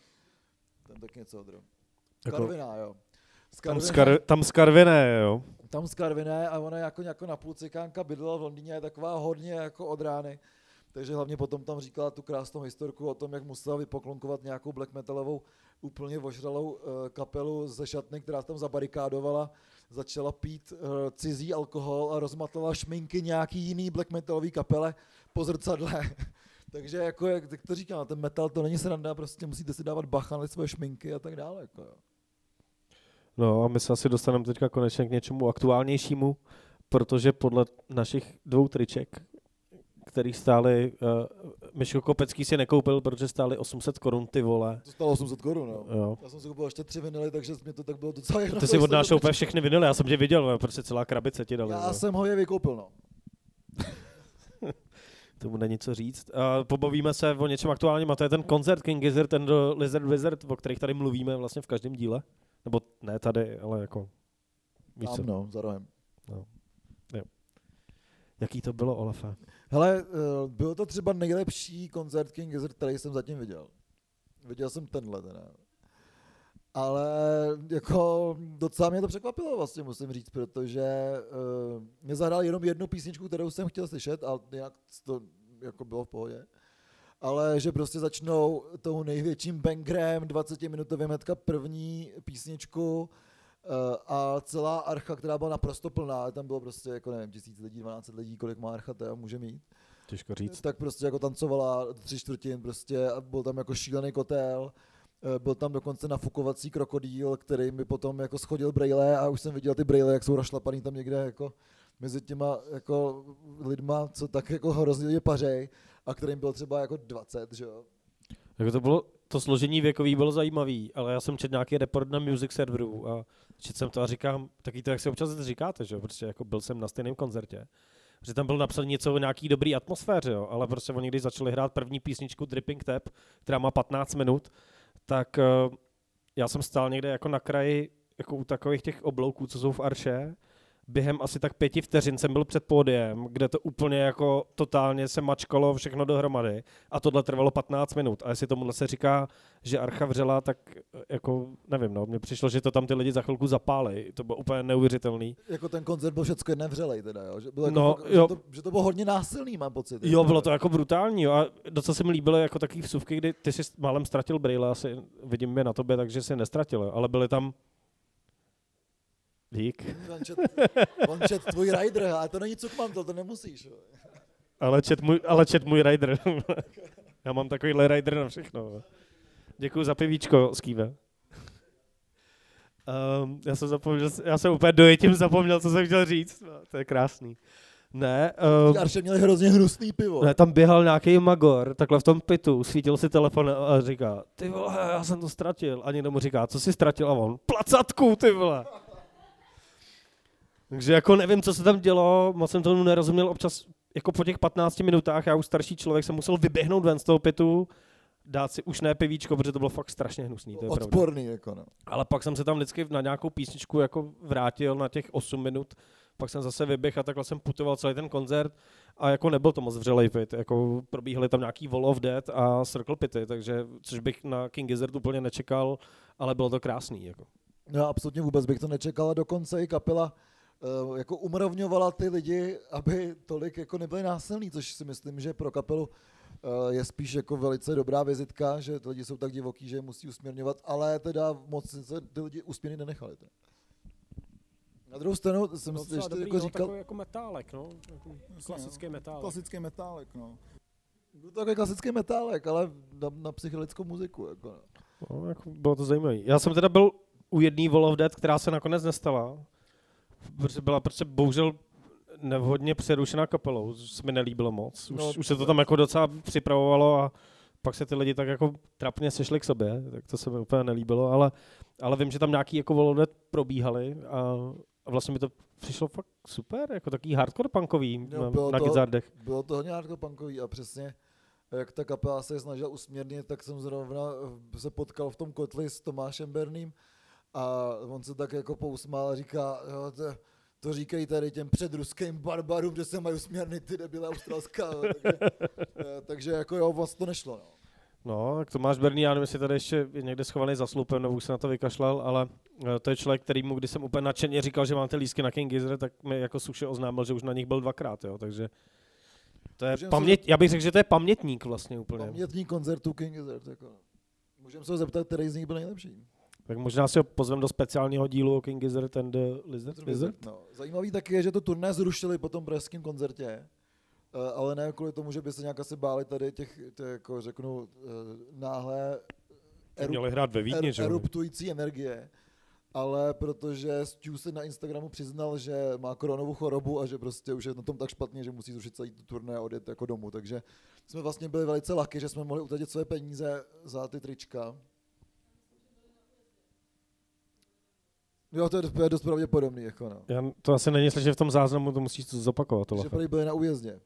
Tam tak něco odro. Jako- Karviná, jo. Z Tam, skar, tam z Karviné, jo. tam z Karviné a ona jako, jako na půl cikánka bydlela v Londýně, je taková hodně jako od rány. Takže hlavně potom tam říkala tu krásnou historku o tom, jak musela vypoklonkovat nějakou black metalovou úplně ožralou uh, kapelu ze šatny, která tam zabarikádovala, začala pít uh, cizí alkohol a rozmatala šminky nějaký jiný black metalový kapele po zrcadle. Takže jako, jak tak to říkám, ten metal to není sranda, prostě musíte si dávat bacha na svoje šminky a tak dále. Jako, jo. No a my se asi dostaneme teďka konečně k něčemu aktuálnějšímu, protože podle našich dvou triček, který stály, uh, Miško Kopecký si nekoupil, protože stály 800 korun, ty vole. To stalo 800 korun, no. Jo. Já jsem si koupil ještě tři vinily, takže mě to tak bylo docela jedno. Ty si odnášel úplně všechny vinily, já jsem tě viděl, no, protože celá krabice ti dali. Já no. jsem ho je vykoupil, no. Tomu není co říct. Uh, pobavíme se o něčem aktuálním a to je ten koncert King Gizzard and the Lizard Wizard, o kterých tady mluvíme vlastně v každém díle. Nebo ne tady, ale jako... Víš Tam, co? no, za rohem. No. Jo. Jaký to bylo, Olefe? Hele, eh, byl to třeba nejlepší koncert King Gizzard, který jsem zatím viděl. Viděl jsem tenhle teda. Ale jako docela mě to překvapilo vlastně, musím říct, protože uh, mě zahrál jenom jednu písničku, kterou jsem chtěl slyšet a nějak to jako bylo v pohodě. Ale že prostě začnou tou největším bangrem 20 minutovým hnedka první písničku uh, a celá archa, která byla naprosto plná, tam bylo prostě jako nevím, tisíc lidí, 12 lidí, kolik má archa teda může mít. Těžko říct. Tak prostě jako tancovala tři čtvrtin prostě a byl tam jako šílený kotel. Eh, Byl tam dokonce nafukovací krokodýl, který mi potom jako schodil brejle a už jsem viděl ty brejle, jak jsou rašlapaný tam někde jako mezi těma jako lidma, co tak jako hrozně pařej a kterým byl třeba jako 20, že jo. Jako to bylo to složení věkový bylo zajímavý, ale já jsem četl nějaký report na music serveru a četl jsem to a říkám, taky to, jak si občas říkáte, že jo, prostě jako byl jsem na stejném koncertě, že tam byl napsaný něco o nějaký dobrý atmosféře, jo, ale prostě oni když začali hrát první písničku Dripping Tap, která má 15 minut, tak eh, já jsem stál někde jako na kraji, jako u takových těch oblouků, co jsou v Arše, během asi tak pěti vteřin jsem byl před pódiem, kde to úplně jako totálně se mačkalo všechno dohromady a tohle trvalo 15 minut. A jestli tomu se říká, že archa vřela, tak eh, jako nevím, no, mně přišlo, že to tam ty lidi za chvilku zapálí. To bylo úplně neuvěřitelný. Jako ten koncert byl všechno nevřelej teda, jo? Že, bylo jako No, fakt, jo. Že, to, že to bylo hodně násilný, mám pocit. Jo, bylo to jako brutální jo. a docela se mi líbilo jako takový vsuvky, kdy ty si málem ztratil brýle, asi vidím je na tobě, takže si nestratil, ale byly tam Dík. On čet, on čet tvůj rider, ale to není cukman, to, to nemusíš. Ale čet můj, ale čet můj rider. Já mám takovýhle rider na všechno. Děkuji za pivíčko, Skýve. Um, já jsem zapomněl, já jsem úplně dojetím zapomněl, co jsem chtěl říct. No, to je krásný. Ne, um, Arše měli hrozně hnusný pivo. ne, tam běhal nějaký magor, takhle v tom pitu, svítil si telefon a říká, ty vole, já jsem to ztratil. A někdo mu říká, co jsi ztratil? A on, placatku, ty vole. Takže jako nevím, co se tam dělo, moc jsem tomu nerozuměl občas, jako po těch 15 minutách, já už starší člověk jsem musel vyběhnout ven z toho pitu, dát si už ne pivíčko, protože to bylo fakt strašně hnusný, to je pravda. Odporný, jako no. Ale pak jsem se tam vždycky na nějakou písničku jako vrátil na těch 8 minut, pak jsem zase vyběh a takhle jsem putoval celý ten koncert a jako nebyl to moc vřelej pit, jako probíhaly tam nějaký Wall of Death a Circle Pity, takže což bych na King Gizzard úplně nečekal, ale bylo to krásný. Jako. Já absolutně vůbec bych to nečekal a dokonce i kapela uh, jako umravňovala ty lidi, aby tolik jako nebyli násilní, což si myslím, že pro kapelu uh, je spíš jako velice dobrá vizitka, že ty lidi jsou tak divoký, že je musí usměrňovat, ale teda moc se ty lidi usměrnit nenechali. Teda. Na druhou stranu jsem si ještě jako říkal, jako metálek, no. Jako klasický metálek. Klasický metálek, no. byl to takový klasický metálek, ale na, na psychedelickou muziku. Jako, no. No, jako bylo to zajímavé. Já jsem teda byl u jedné Wall of Death, která se nakonec nestala, byla prostě bohužel nevhodně přerušená kapelou, což se mi nelíbilo moc. Už, No, už se to tam jako docela připravovalo a pak se ty lidi tak jako trapně sešli k sobě, tak to se mi úplně nelíbilo, ale, ale vím, že tam nějaký jako Death probíhaly a, a vlastně mi to přišlo fakt super, jako takový hardcore punkový na, bylo na to- Gizzardech. Bylo to hodně hardcore punkový a přesně jak ta kapela se snažila usměrnit, tak jsem zrovna se potkal v tom kotli s Tomášem Berným a on se tak jako pousmál a říká, jo, to, to říkají tady těm předruským barbarům, že se mají usměrnit ty debile australská. takže, eh, takže jako jo, vlastně to nešlo. No. No, tak Tomáš Berný, já nevím, jestli tady ještě je někde schovaný za slupem, nebo už se na to vykašlal, ale eh, to je člověk, který mu, když jsem úplně nadšeně říkal, že mám ty lísky na King Gizzard, tak mi jako suše oznámil, že už na nich byl dvakrát, jo, takže to je Můžeme se paměť, já bych řekl, že to je pamětník vlastně úplně. Pamětní koncertu King Gizzard. Jako. Můžeme se ho zeptat, který z nich byl nejlepší. Tak možná si ho pozvem do speciálního dílu o King Gizzard and the Lizard Wizard. No, zajímavý taky je, že to turné zrušili po tom pražském koncertě, eh, ale ne kvůli tomu, že by se nějak asi báli tady těch, těch jako řeknu, eh, náhle Ty měli hrát ve Vídni, jo? eruptující energie, ale protože Stu se na Instagramu přiznal, že má koronovou chorobu a že prostě už je na tom tak špatně, že musí zrušit celý tu turné a odjet jako domů, takže jsme vlastně byli velice lucky, že jsme mohli utratit své peníze za ty trička. Jo, to je dost, to je dost pravděpodobný, jako no. Já, to asi není slyšet v tom záznamu, to musíš to zopakovat. To Že prý byli na újezdě.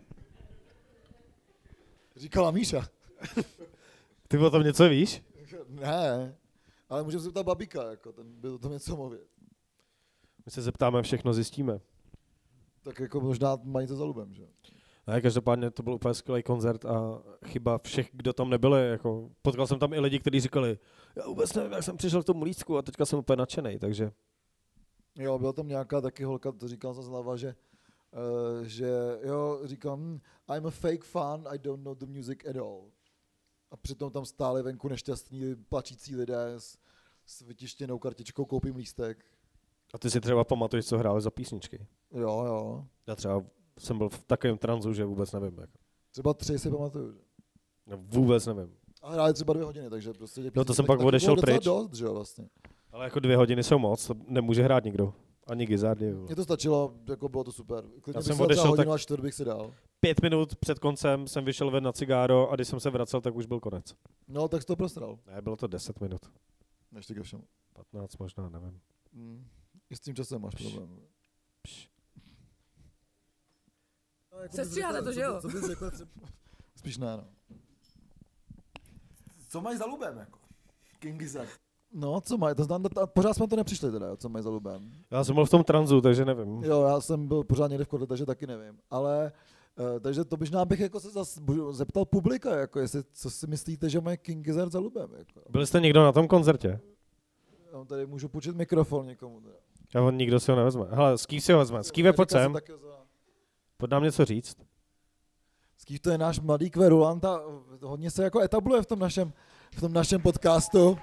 Říkala Míša. Ty o tom něco víš? Ne, ale můžeme se ptát Babika, jako ten by o tom něco mluvit. My se zeptáme, všechno zjistíme. Tak jako možná mají to za lubem, že? Ne, každopádně to byl úplně skvělý koncert a chyba všech, kdo tam nebyli. Jako, potkal jsem tam i lidi, kteří říkali, já vůbec nevím, jak jsem přišel k tomu lístku a teďka jsem úplně nadšený, takže Jo, byla tam nějaká taky holka, to říkal za zlava, že, uh, že jo, říkám, hm, I'm a fake fan, I don't know the music at all. A přitom tam stáli venku nešťastní, plačící lidé s, s vytištěnou kartičkou koupím lístek. a ty si třeba pamatuješ, co hráli za písničky. Jo, jo. Já třeba jsem byl v takovém tranzu, že vůbec nevím. Jako. Třeba tři si pamatuju. že? Já vůbec nevím. A hráli třeba dvě hodiny, takže prostě No to jsem pak taky odešel pryč. dost, že jo, vlastně. Ale jako dvě hodiny jsou moc, to nemůže hrát nikdo. Ani Gizzardi. Mně to stačilo, jako bylo to super. Klidně Já jsem odešel tak- a čtvrt bych si dal. pět minut před koncem jsem vyšel ven na cigáro a když jsem se vracel, tak už byl konec. No, tak jsi to prostral. Ne, bylo to 10 minut. Ještě ke všemu. 15 možná, nevím. Mm. I s tím časem máš problém. Sestříháte to, že jo? Co bys řekl? třeba- Spíš ne, no. Co mají za lubem, jako? King Gizzard. No, co mají? To znám, pořád jsme to nepřišli teda, co mají za lubem. Já jsem byl v tom tranzu, takže nevím. Jo, já jsem byl pořád někde v kodle, takže taky nevím. Ale, uh, takže to možná bych jako se zas budu- zeptal publika, jako jestli, co si myslíte, že mají King Gizzard za lubem. Jako. Byli jste někdo na tom koncertě? Já tady můžu půjčit mikrofon někomu. Teda. Já on nikdo si ho nevezme. Hele, Skýv si ho vezme. Skýve, pojď sem. taky za- Pojď nám něco říct. Skýv to je náš mladý kverulant a hodně se jako etabluje v tom našem, v tom našem podcastu.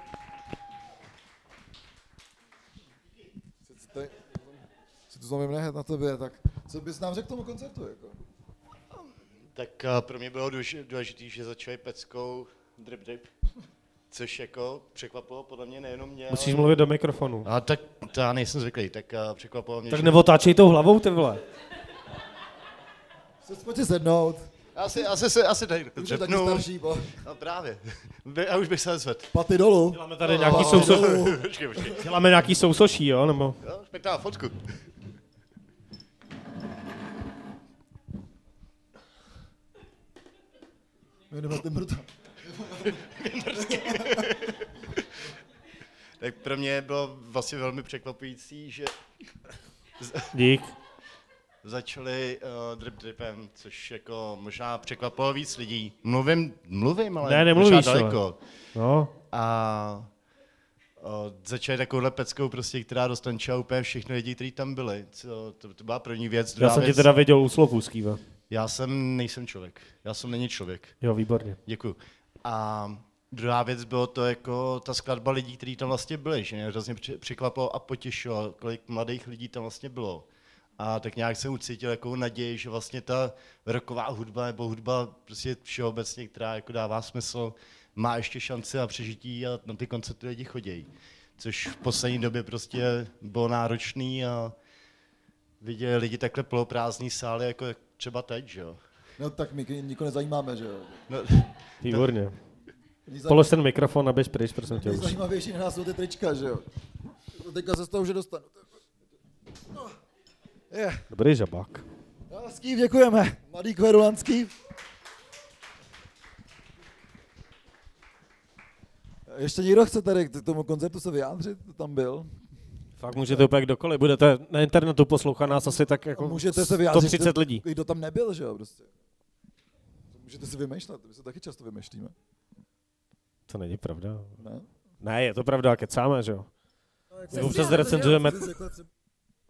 Si to- zlomím hned na tobě, tak co bys nám řekl k tomu koncertu? Jako? Tak eh, pro mě bylo důlež- důležité, že začali peckou drip drip, což jako překvapilo podle mě nejenom mě, Musíš ale... mluvit do mikrofonu. A tak to já nejsem zvyklý, tak uh, překvapilo mě, Tak že... neotáčej tou hlavou, ty vole. Chci pojď si sednout. Asi, asi, asi, asi tady Už je taky starší, po. No právě. By- Já už bych se nezvedl. Paty dolů. Děláme tady nějaký souso... Počkej, počkej. Děláme nějaký sousoší, jo? Nebo... Jo, pěkná fotku. Jmenujeme ten brutal. tak pro mě bylo vlastně velmi překvapující, že Dík. Začali uh, drip dripem, což jako možná překvapilo víc lidí. Mluvím, mluvím, ale Ne, nemluvíš, daleko. No. A uh, začali takovouhle peckou prostě, která dostančila úplně všechny lidi, kteří tam byli. Co, to, to byla první věc. Já jsem tě teda viděl u slovu, Skýva. Já jsem, nejsem člověk. Já jsem není člověk. Jo, výborně. Děkuju. A druhá věc bylo to jako ta skladba lidí, kteří tam vlastně byli, že mě hrozně překvapilo a potěšilo, kolik mladých lidí tam vlastně bylo. A tak nějak jsem ucítil jako naději, že vlastně ta roková hudba nebo hudba prostě všeobecně, která jako dává smysl, má ještě šanci a přežití a na ty koncerty lidi chodí. Což v poslední době prostě bylo náročný a viděli lidi takhle poloprázdný sály, jako třeba teď, že jo. No tak my nikoho nezajímáme, že jo. No, Výborně. Polož ten mikrofon a běž pryč, prosím tě. už. Nejzajímavější na nás jsou ty trička, že jo. No, Teďka se z toho už dostanu. No. Je. Dobrý žabák. No, Skýv, děkujeme. Mladý kverulanský. Ještě někdo chce tady k tomu koncertu se vyjádřit? To tam byl. Fakt můžete úplně kdokoliv. Budete na internetu poslouchat nás asi tak jako Můžete se vyjádřit. 130 lidí. Kdo tam nebyl, že jo, prostě. Můžete si vymýšlet, my se taky často vymýšlíme. To není pravda. Ne? Ne, je to pravda, a kecáme, že jo. Se stříháte to, že jo? recenzujeme...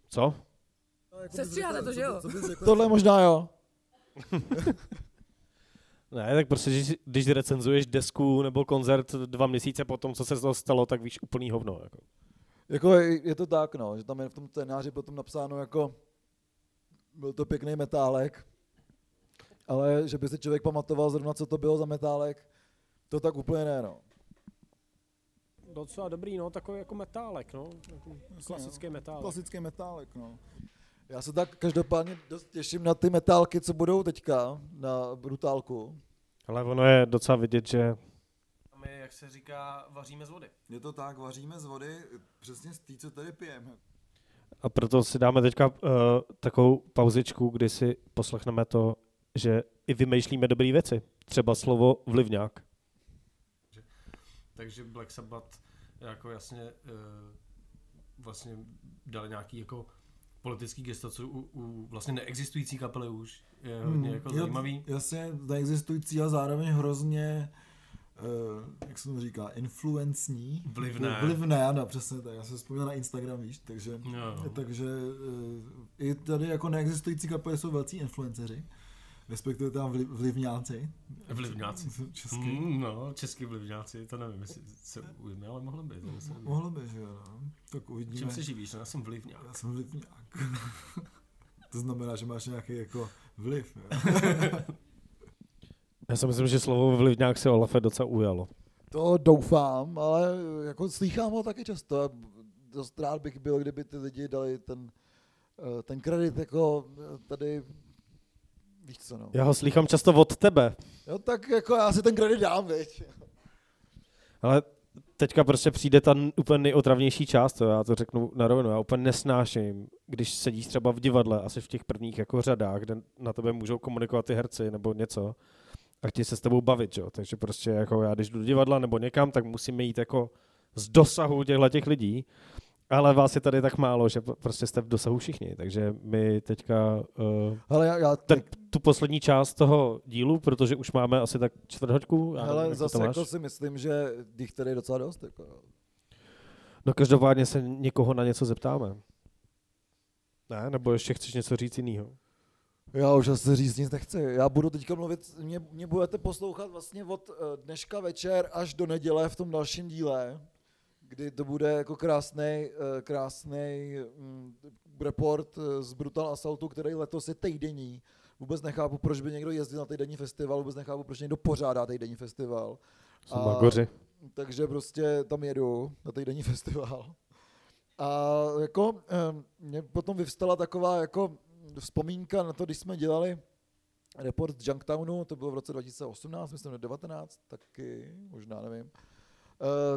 Co bys řekla třeba- Co? Se stříháte to, že jo? Tohle možná jo. Ne, tak prostě, když, když recenzuješ desku nebo koncert dva měsíce po tom, co se z toho stalo, tak víš úplný hovno. Jako. Jako je, je to tak, no, že tam je v tom scénáři potom napsáno jako byl to pěkný metálek, ale že by si člověk pamatoval zrovna, co to bylo za metálek, to tak úplně ne, no. Docela dobrý, no, takový jako metálek, no. Klasický metálek. Klasický metálek, no. Já se tak každopádně dost těším na ty metálky, co budou teďka na brutálku. Ale ono je docela vidět, že my, jak se říká, vaříme z vody. Je to tak, vaříme z vody, přesně z té, co tady pijeme. A proto si dáme teďka uh, takovou pauzičku, kdy si poslechneme to, že i vymýšlíme dobré věci. Třeba slovo vlivňák. Takže Black Sabbath jako jasně uh, vlastně dali nějaký jako politický gesto, co u, u vlastně neexistující kapely už je hodně jako Hmm. Zajímavý. Jasně, neexistující a zároveň hrozně, uh, jak se to říká, influencní. Vlivné. Vlivné, ano, přesně tak. Já se vzpomněl na Instagram, víš, takže, Jo. takže uh, i tady jako neexistující kapely jsou velcí influenceři. Respektive tam vli, vlivňáci. Vlivňáci. Česky. Mm, no, český vlivňáci, to nevím, jestli se ujme, ale mohlo by. To. Mohlo by, že jo. no. Tak uvidíme. Čím se živíš? No, Já jsem vlivňák. Já jsem vlivňák. to znamená, že máš nějaký jako vliv. Já si myslím, že slovo vlivňák se Olafe docela ujalo. To doufám, ale jako slýchám ho taky často. Dost rád bych byl, kdyby ty lidi dali ten, eh, ten kredit jako eh, tady víš co no. Já ho slychám často od tebe, Jo, tak jako já si ten kredit dám, viď. ale teďka prostě přijde ta úplně nejotravnější část, to já to řeknu na rovinu, já úplně nesnáším, když sedíš třeba v divadle, asi v těch prvních jako řadách, kde na tebe můžou komunikovat ty herci nebo něco a chtějí se s tebou bavit, jo? takže prostě jako já když jdu do divadla nebo někam, tak musíme jít jako z dosahu těchto těch lidí, ale vás je tady tak málo, že prostě jste v dosahu všichni, takže my teďka uh, Ale já, já ten, tu poslední část toho dílu, protože už máme asi tak čtvrt hoďku. já nevím, ale zase jako si myslím, že jich tady je docela dost. Jako. No každopádně se někoho na něco zeptáme. Ne, nebo ještě chceš něco říct jiného? Já už asi říct nic nechci. Já budu teďka mluvit, mě, mě budete poslouchat vlastně od eh, dneška večer až do neděle v tom dalším díle, kdy to bude jako krásný, krásný mm, report eh, z Brutal Assaultu, který letos je týdenní. Vůbec nechápu, proč by někdo jezdil na týdenní festival, vůbec nechápu, proč někdo pořádá týdenní festival. Jsou magoři. takže prostě tam jedu na týdenní festival. A jako eh, mě potom vyvstala taková jako vzpomínka na to, když jsme dělali report z Junktownu, to bylo v roce 2018, myslím, nebo 19, taky, možná nevím, Eh,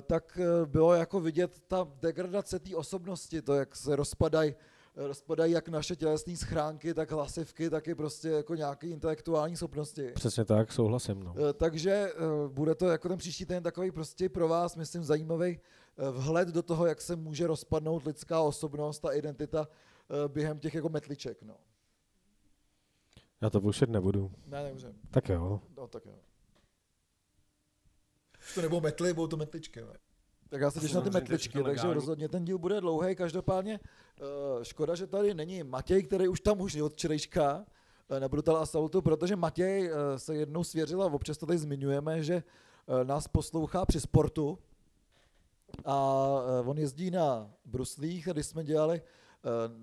tak eh, bylo jako vidět ta degradace té osobnosti, to, jak se rozpadají rozpadají jak naše tělesné schránky, tak hlasivky, tak i prostě jako nějaké intelektuální schopnosti. Přesně tak, souhlasím. No. Eh, Takže eh, bude to jako ten příští týden takový prostě pro vás, myslím, zajímavý eh, vhled do toho, jak se může rozpadnout lidská osobnost a identita eh, během těch jako metliček. No. Já to bušet nebudu. Ne, nemůžem. Tak jo. No, tak jo. Už to nebudou metly, budou to metličky. Ne? Tak já se těším na ty metličky, takže legální. rozhodně ten díl bude dlouhý. Každopádně uh, škoda, že tady není Matěj, který už tam už je od včerejška uh, na Brutal Assaultu, protože Matěj uh, se jednou svěřil a občas to tady zmiňujeme, že nás poslouchá při sportu a on jezdí na bruslích a když jsme dělali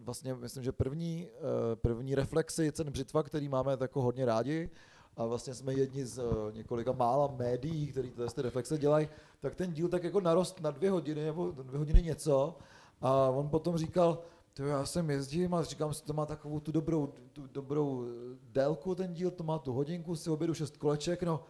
vlastně myslím, že první, první reflexy cen břitva, který máme tak jako hodně rádi, a vlastně jsme jedni z uh, několika mála médií, který tyhle ty reflexe dělají, tak ten díl tak jako narost na dvě hodiny nebo dvě hodiny něco a on potom říkal, to já jsem jezdím a říkám si, to má takovou tu dobrou, tu dobrou eh, délku ten díl, to má tu hodinku, si objedu šest koleček, no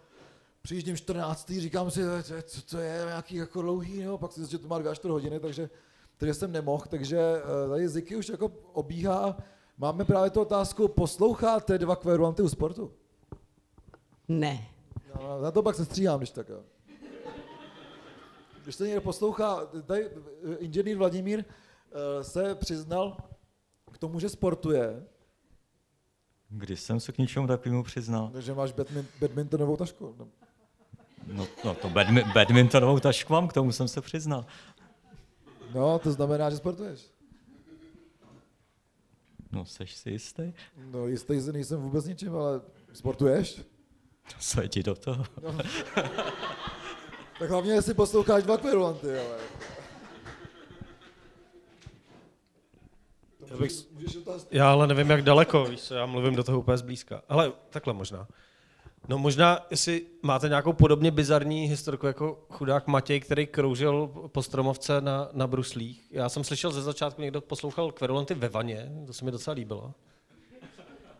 přijíždím 14. říkám si, "To je- co to je, nějaký jako dlouhý, no, pak si zjistil, že to má dvě až čtvrt hodiny, takže, takže jsem nemohl, takže eh, tady Ziky už jako obíhá. Máme právě tu otázku, posloucháte dva kverulanty u sportu? Ne. No, na to pak se stříhám, když tak jo. Když se někdo poslouchá, tady eh, inženýr Vladimír eh, se přiznal k tomu, že sportuje, Když jsem se k něčemu takovému přiznal? že máš badmin, badmintonovou tašku. No. No, no to badmi, badmintonovou tašku mám, k tomu jsem se přiznal. no, to znamená, že sportuješ. No, seš si jistý? No, jistý si nejsem vůbec ničím, ale sportuješ? Co je ti do toho? No. Tak hlavně, jestli posloucháš dva kverulanty, ale... Já, bych, já ale nevím, jak daleko, víš co, já mluvím do toho úplně zblízka. Ale takhle možná. No možná, jestli máte nějakou podobně bizarní historku jako chudák Matěj, který kroužil po stromovce na, na bruslích. Já jsem slyšel ze začátku, někdo poslouchal kverulanty ve vaně, to se mi docela líbilo.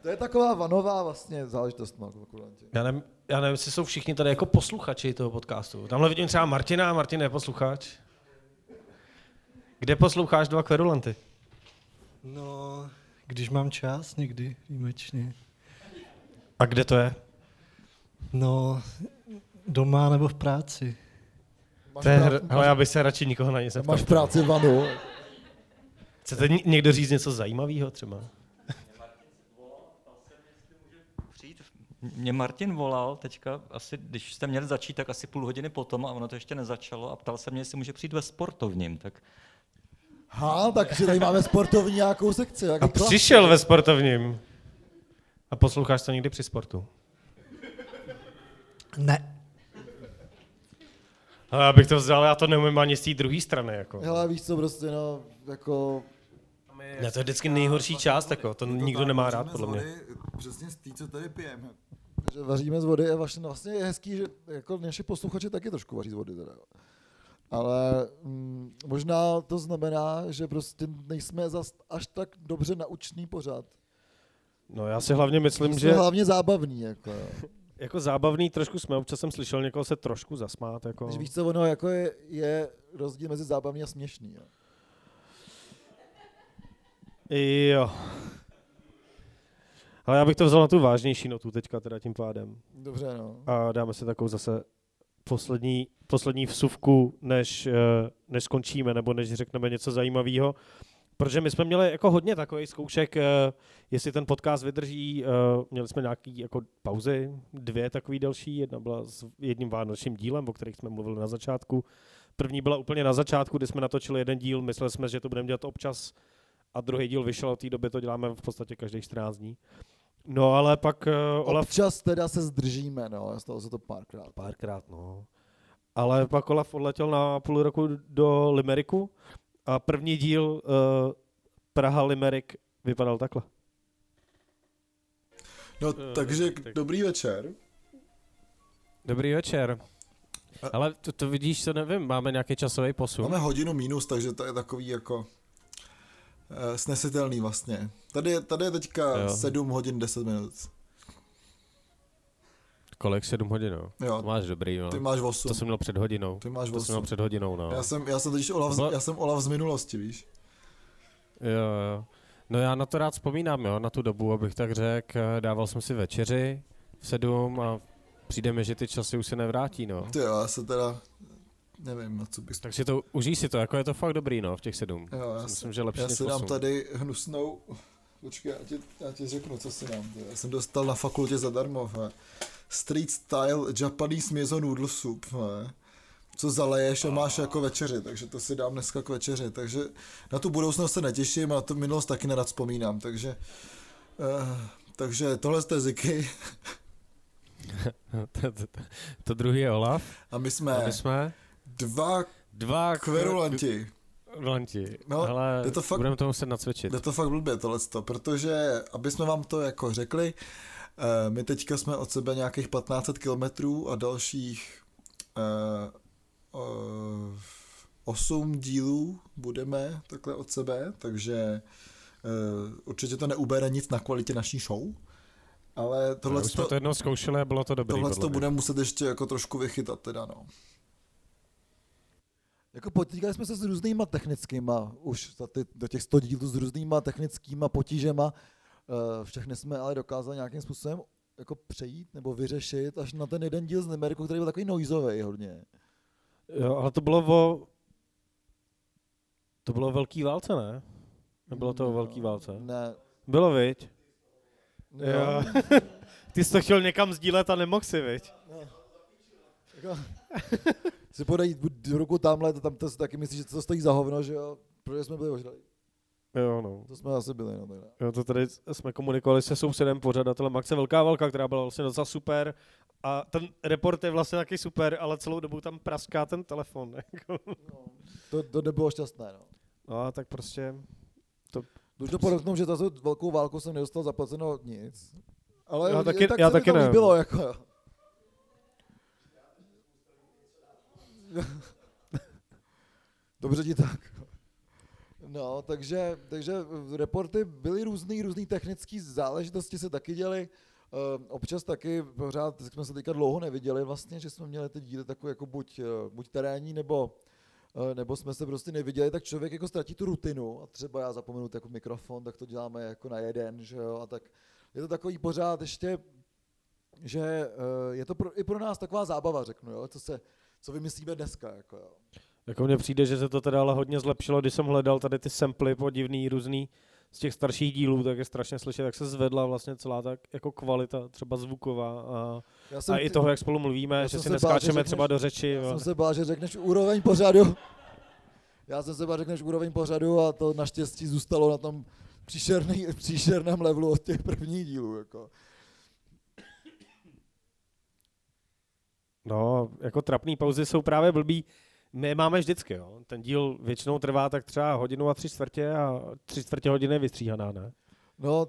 To je taková vanová vlastně záležitost, no, kverulanti. Já nevím, já nevím, jestli jsou všichni tady jako posluchači toho podcastu. Tamhle vidím třeba Martina, Martin je posluchač. Kde posloucháš dva kverulanty? No, když mám čas někdy výjimečně. A kde to je? No, doma nebo v práci. To je hr... Hele, já bych se radši nikoho na nic neptal. Máš v práci vanu. Chcete ně- někdo říct něco zajímavého třeba? Mě Martin volal teďka, asi, když jste měli začít, tak asi půl hodiny potom a ono to ještě nezačalo a ptal se mě, jestli může přijít ve sportovním, tak Ha, takže tady máme sportovní nějakou sekci. Jak A přišel ve sportovním. A posloucháš to někdy při sportu? Ne. Ale já bych to vzal, já to neumím ani z té druhé strany. Jako. Hele, víš co, prostě no, jako... Ne, to je vždycky nejhorší část, jako. to nikdo nemá rád, podle mě. Přesně z té, co tady pijeme. že vaříme z vody a vlastně, vlastně je hezký, že jako naši posluchači taky trošku vaří z vody. Teda. Ale mm, možná to znamená, že prostě nejsme zas až tak dobře naučný pořád. No já si hlavně myslím, Jsme že... hlavně zábavný, jako. Jako zábavný trošku jsme, občas jsem slyšel někoho se trošku zasmát. Jako... Takže víš co, ono jako je, je rozdíl mezi zábavný a směšný. Jo. Jo. Ale já bych to vzal na tu vážnější notu teďka teda tím pádem. Dobře, no. A dáme si takovou zase poslední, poslední vsuvku, než, eh, než skončíme, nebo než řekneme něco zajímavého. Protože my jsme měli jako hodně takových zkoušek, eh, jestli ten podcast vydrží. eh, Měli jsme nějaký jako pauzy, dvě takové další. Jedna byla s jedním vánočním dílem, o kterých jsme mluvili na začátku. První byla úplně na začátku, kdy jsme natočili jeden díl, mysleli jsme, že to budeme dělat občas a druhý díl vyšel, od té doby to děláme v podstatě každých 14 dní. No ale pak uh, Olaf... Občas teda se zdržíme, no, stalo se to párkrát. Párkrát, no. Ale pak Olaf odletěl na půl roku do Limeriku a první díl uh, Praha Limerick vypadal takhle. No, Eh, takže tak- dobrý večer. Dobrý večer. Ale to, to vidíš, co nevím, máme nějaký časový posun. Máme hodinu minus, takže to je takový jako eh, snesitelný vlastně. Tady, je- tady je teďka Jo. 7 hodin 10 minut. Kolik? 7 hodin, no. Jo. To máš dobrý, no. Ty máš 8. To jsem měl před hodinou. Ty máš To jsem měl 8. před hodinou, no. Já jsem, já jsem totiž Olaf, z- Bylo- já jsem Olaf z minulosti, víš? Jo, jo. No já na to rád vzpomínám, jo, na tu dobu, abych tak řekl. Dával jsem si večeři v sedm a přijde mi, že ty časy už se nevrátí, no. Ty jo, já se teda, nevím, na co bych... Takže to, užij si to, jako je to fakt dobrý, no, v těch sedm. Jo, já Si myslím, že lepší Já si dám tady hnusnou... Počkej, já ti, já ti řeknu, co si dám. Já jsem dostal na fakultě zadarmo. He. Street style Japanese miso noodle soup. He. Co zaleješ a máš jako večeři, takže to si dám dneska k večeři. Takže na tu budoucnost se netěším a na tu minulost taky nerad vzpomínám. Takže, uh, takže tohle jste Ziky. to, to, to, to druhý je Olaf. A my jsme, A my jsme dva, dva kverulanti. Kverulanti. No, Ale je to fakt, budeme to muset nacvičit. Je to fakt blbě tohleto, protože, aby jsme vám to jako řekli, eh, my teďka jsme od sebe nějakých 1500 kilometrů a dalších eh, eh, 8 dílů budeme takhle od sebe, takže eh, určitě to neubere nic na kvalitě naší show, ale tohle Už jsme to jednou zkoušeli a bylo to dobrý. tohle to budeme muset ještě jako trošku vychytat teda no. Jako potýkali jsme se s různýma technickýma, už za ty, do těch 100 dílů s různýma technickýma potížema. Uh, všechny jsme ale dokázali nějakým způsobem jako přejít nebo vyřešit až na ten jeden díl z Nemeriku, který byl takový noizový hodně. Jo, ale to bylo o... To bylo o velký válce, ne? Nebylo to o velký válce? Ne. Bylo, viď? No. Jo. Ty jsi to chtěl někam sdílet a nemohl si, viď? Jako, si podají do ruku tamhle, to tam to si taky myslíš, že to stojí za hovno, že jo? Protože jsme byli ožrali. Jo, no. To jsme asi byli, no teda. Jo, to tady jsme komunikovali se sousedem pořadatelem Maxe Velká Valka, která byla vlastně docela super. A ten report je vlastně taky super, ale celou dobu tam praská ten telefon. jako. To, to nebylo šťastné, no. No a tak prostě... To, Dlužno podotknout, že za tu velkou válku jsem nedostal zaplaceno nic. Ale Já taky- tak já taky to ne. líbilo, jako Dobře ti tak. No, takže, takže reporty byly různý, různý technické záležitosti se taky děly. Uh, občas taky pořád jsme se teďka dlouho neviděli vlastně, že jsme měli ty díly takové jako buď, uh, buď terénní, nebo, uh, nebo jsme se prostě neviděli, tak člověk jako ztratí tu rutinu a třeba já zapomenu jako mikrofon, tak to děláme jako na jeden, že jo, a tak je to takový pořád ještě, že je to pro, i pro nás taková zábava, řeknu, jo, co se, co vymyslíme dneska, jako jo. Jako mně přijde, že se to teda ale hodně zlepšilo, když jsem hledal tady ty samply podivný různý z těch starších dílů, tak je strašně slyšet, jak se zvedla vlastně celá ta jako kvalita, třeba zvuková a, Já jsem a i toho, jak spolu mluvíme, já že si se bál, neskáčeme řekneš- třeba do řeči. Já jsem se bál, že řekneš úroveň pořadu. Já jsem se bál, že řekneš úroveň pořadu a to naštěstí zůstalo na tom příšerný, příšerném levelu od těch prvních dílů. Jako. No, jako trapný pauzy jsou právě blbý. My je máme vždycky, jo. Ten díl většinou trvá tak třeba hodinu a tři čtvrtě a tři čtvrtě hodiny je vystříhaná, ne? No,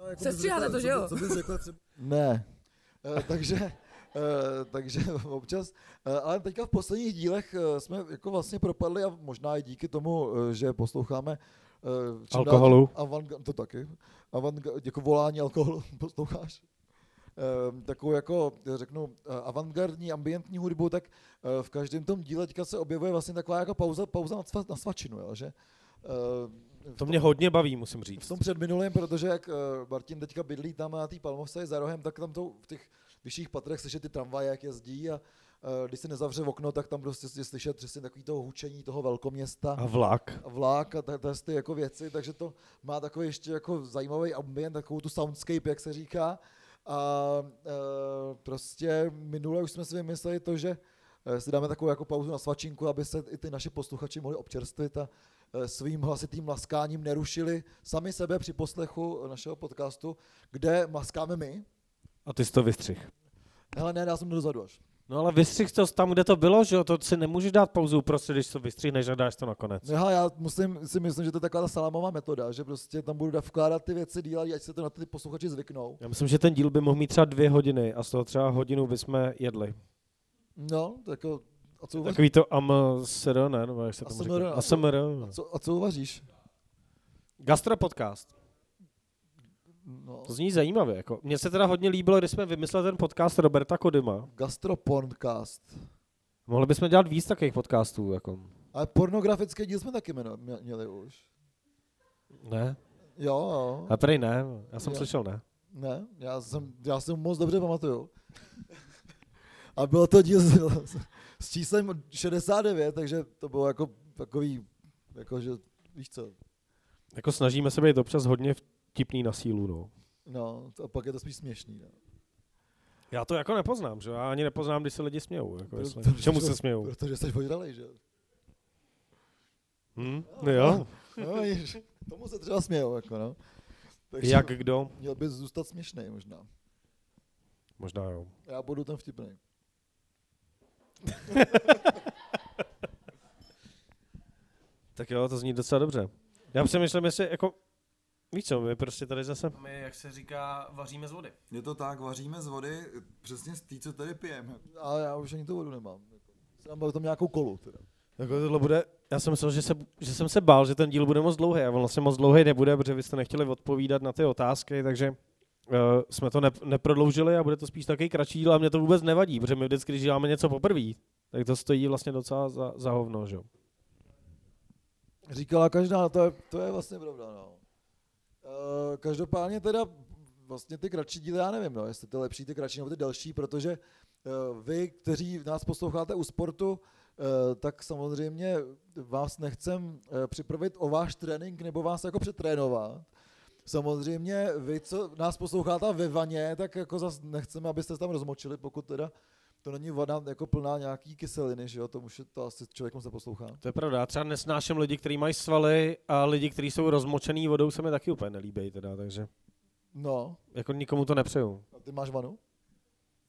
no jako Sestříháte to, že jo? Co, co bys řekla třeba? Ne. Eh, takže, eh, takže občas, eh, ale teďka v posledních dílech jsme jako vlastně propadli a možná i díky tomu, že posloucháme eh, Alkoholu. Dál, avantga- to taky. Avantga- jako volání alkoholu, posloucháš? Ehm, takovou jako, řeknu, eh, avantgardní, ambientní hudbu, tak eh, v každém tom díle teďka se objevuje vlastně taková jako pauza, pauza na, sva, na svačinu, jo, že? eh, v To mě hodně baví, musím říct. v tom předminulém, protože jak uh, Martin teďka bydlí tam na té Palmovce za rohem, tak tam to v těch vyšších patrech slyšet ty tramvaje, jak jezdí a když se nezavře okno, tak tam prostě je slyšet přesně takový toho hučení toho velkoměsta. A vlak. A vlak a tyhle ty jako věci, takže to má takový ještě jako zajímavý ambient, takovou tu soundscape, jak se říká. A uh, prostě minule už jsme si vymysleli to, že eh, si dáme takovou jako pauzu na svačinku, aby se i ty naši posluchači mohli občerstvit a eh, svým hlasitým mlaskáním nerušili sami sebe při poslechu našeho podcastu, kde mlaskáme my. A ty jsi to vystřih. Hele, ne, já jsem dozadu až. No ale vystřih to tam, kde to bylo, že jo? To si nemůžeš dát pauzu prostě, když to vystřihneš a dáš to nakonec. No, hele, já musím, si myslím, že to je taková ta salámová metoda, že prostě tam budu vkládat ty věci díl, ať se to na ty posluchači zvyknou. Já myslím, že ten díl by mohl mít třeba dvě hodiny a z toho třeba hodinu bychom jedli. No, tak jako, a co uvaříš? Takový to AMSR, ne? Nebo jak se tomu ASMR, říká? a ASMR. A co, a co uvaříš? Gastropodcast. No. To zní zajímavě. Jako. Mně se teda hodně líbilo, když jsme vymysleli ten podcast Roberta Kodyma. Gastropodcast. Mohli bychom dělat víc takových podcastů. Jako. Ale pornografický díl jsme taky měli už. Ne? Jo, jo. A prej ne, já jsem Jo. slyšel ne. Ne, já jsem, já jsem moc dobře pamatuju. A bylo to díl s, s číslem 69, takže to bylo jako takový, jako že, víš co, Jako snažíme se být občas hodně vtipný na sílu. No. no, to, a pak je to spíš směšný. No. Já to jako nepoznám, že? Já ani nepoznám, když se lidi smějou. Jako jestli, Protože- čemu se smějou? Protože jsi ožralej, že jo? Hm? No jo. No, víš, tomu se třeba smějou, jako no. Takže Jak kdo? Měl bys zůstat směšný možná. Možná jo. Já budu ten vtipný. Tak jo, to zní docela dobře. Já přemýšlím, jestli jako, víš co, my prostě tady zase... My, jak se říká, vaříme z vody. Je to tak, vaříme z vody, přesně z té, co tady pijeme. Ale já už ani tu vodu nemám. Jsem byl tam nějakou kolu teda. Jako tohle bude, já jsem myslel, že, se, že jsem se bál, že ten díl bude moc dlouhý, a vlastně moc dlouhý nebude, protože vy jste nechtěli odpovídat na ty otázky, takže uh, jsme to ne, neprodloužili a bude to spíš takový kratší díl a mě to vůbec nevadí, protože my vždycky, když děláme něco poprvé, tak to stojí vlastně docela za, za hovno, že jo. Říkala každá, to je, to je vlastně pravda, no. Uh, každopádně teda vlastně ty kratší díly, já nevím, no, jestli ty lepší, ty kratší nebo ty delší, protože uh, vy, kteří nás posloucháte u sportu, uh, tak samozřejmě vás nechcem připravit o váš trénink nebo vás jako přetrénovat. Samozřejmě vy, co nás posloucháte ve vaně, tak jako zas nechceme, abyste se tam rozmočili, pokud teda to není voda jako plná nějaký kyseliny, že jo, to už je to asi člověk moc neposlouchá. To je pravda, já třeba nesnáším lidi, kteří mají svaly a lidi, kteří jsou rozmočený vodou, se mi taky úplně nelíbí teda, takže No, jako nikomu to nepřeju. a ty máš vanu?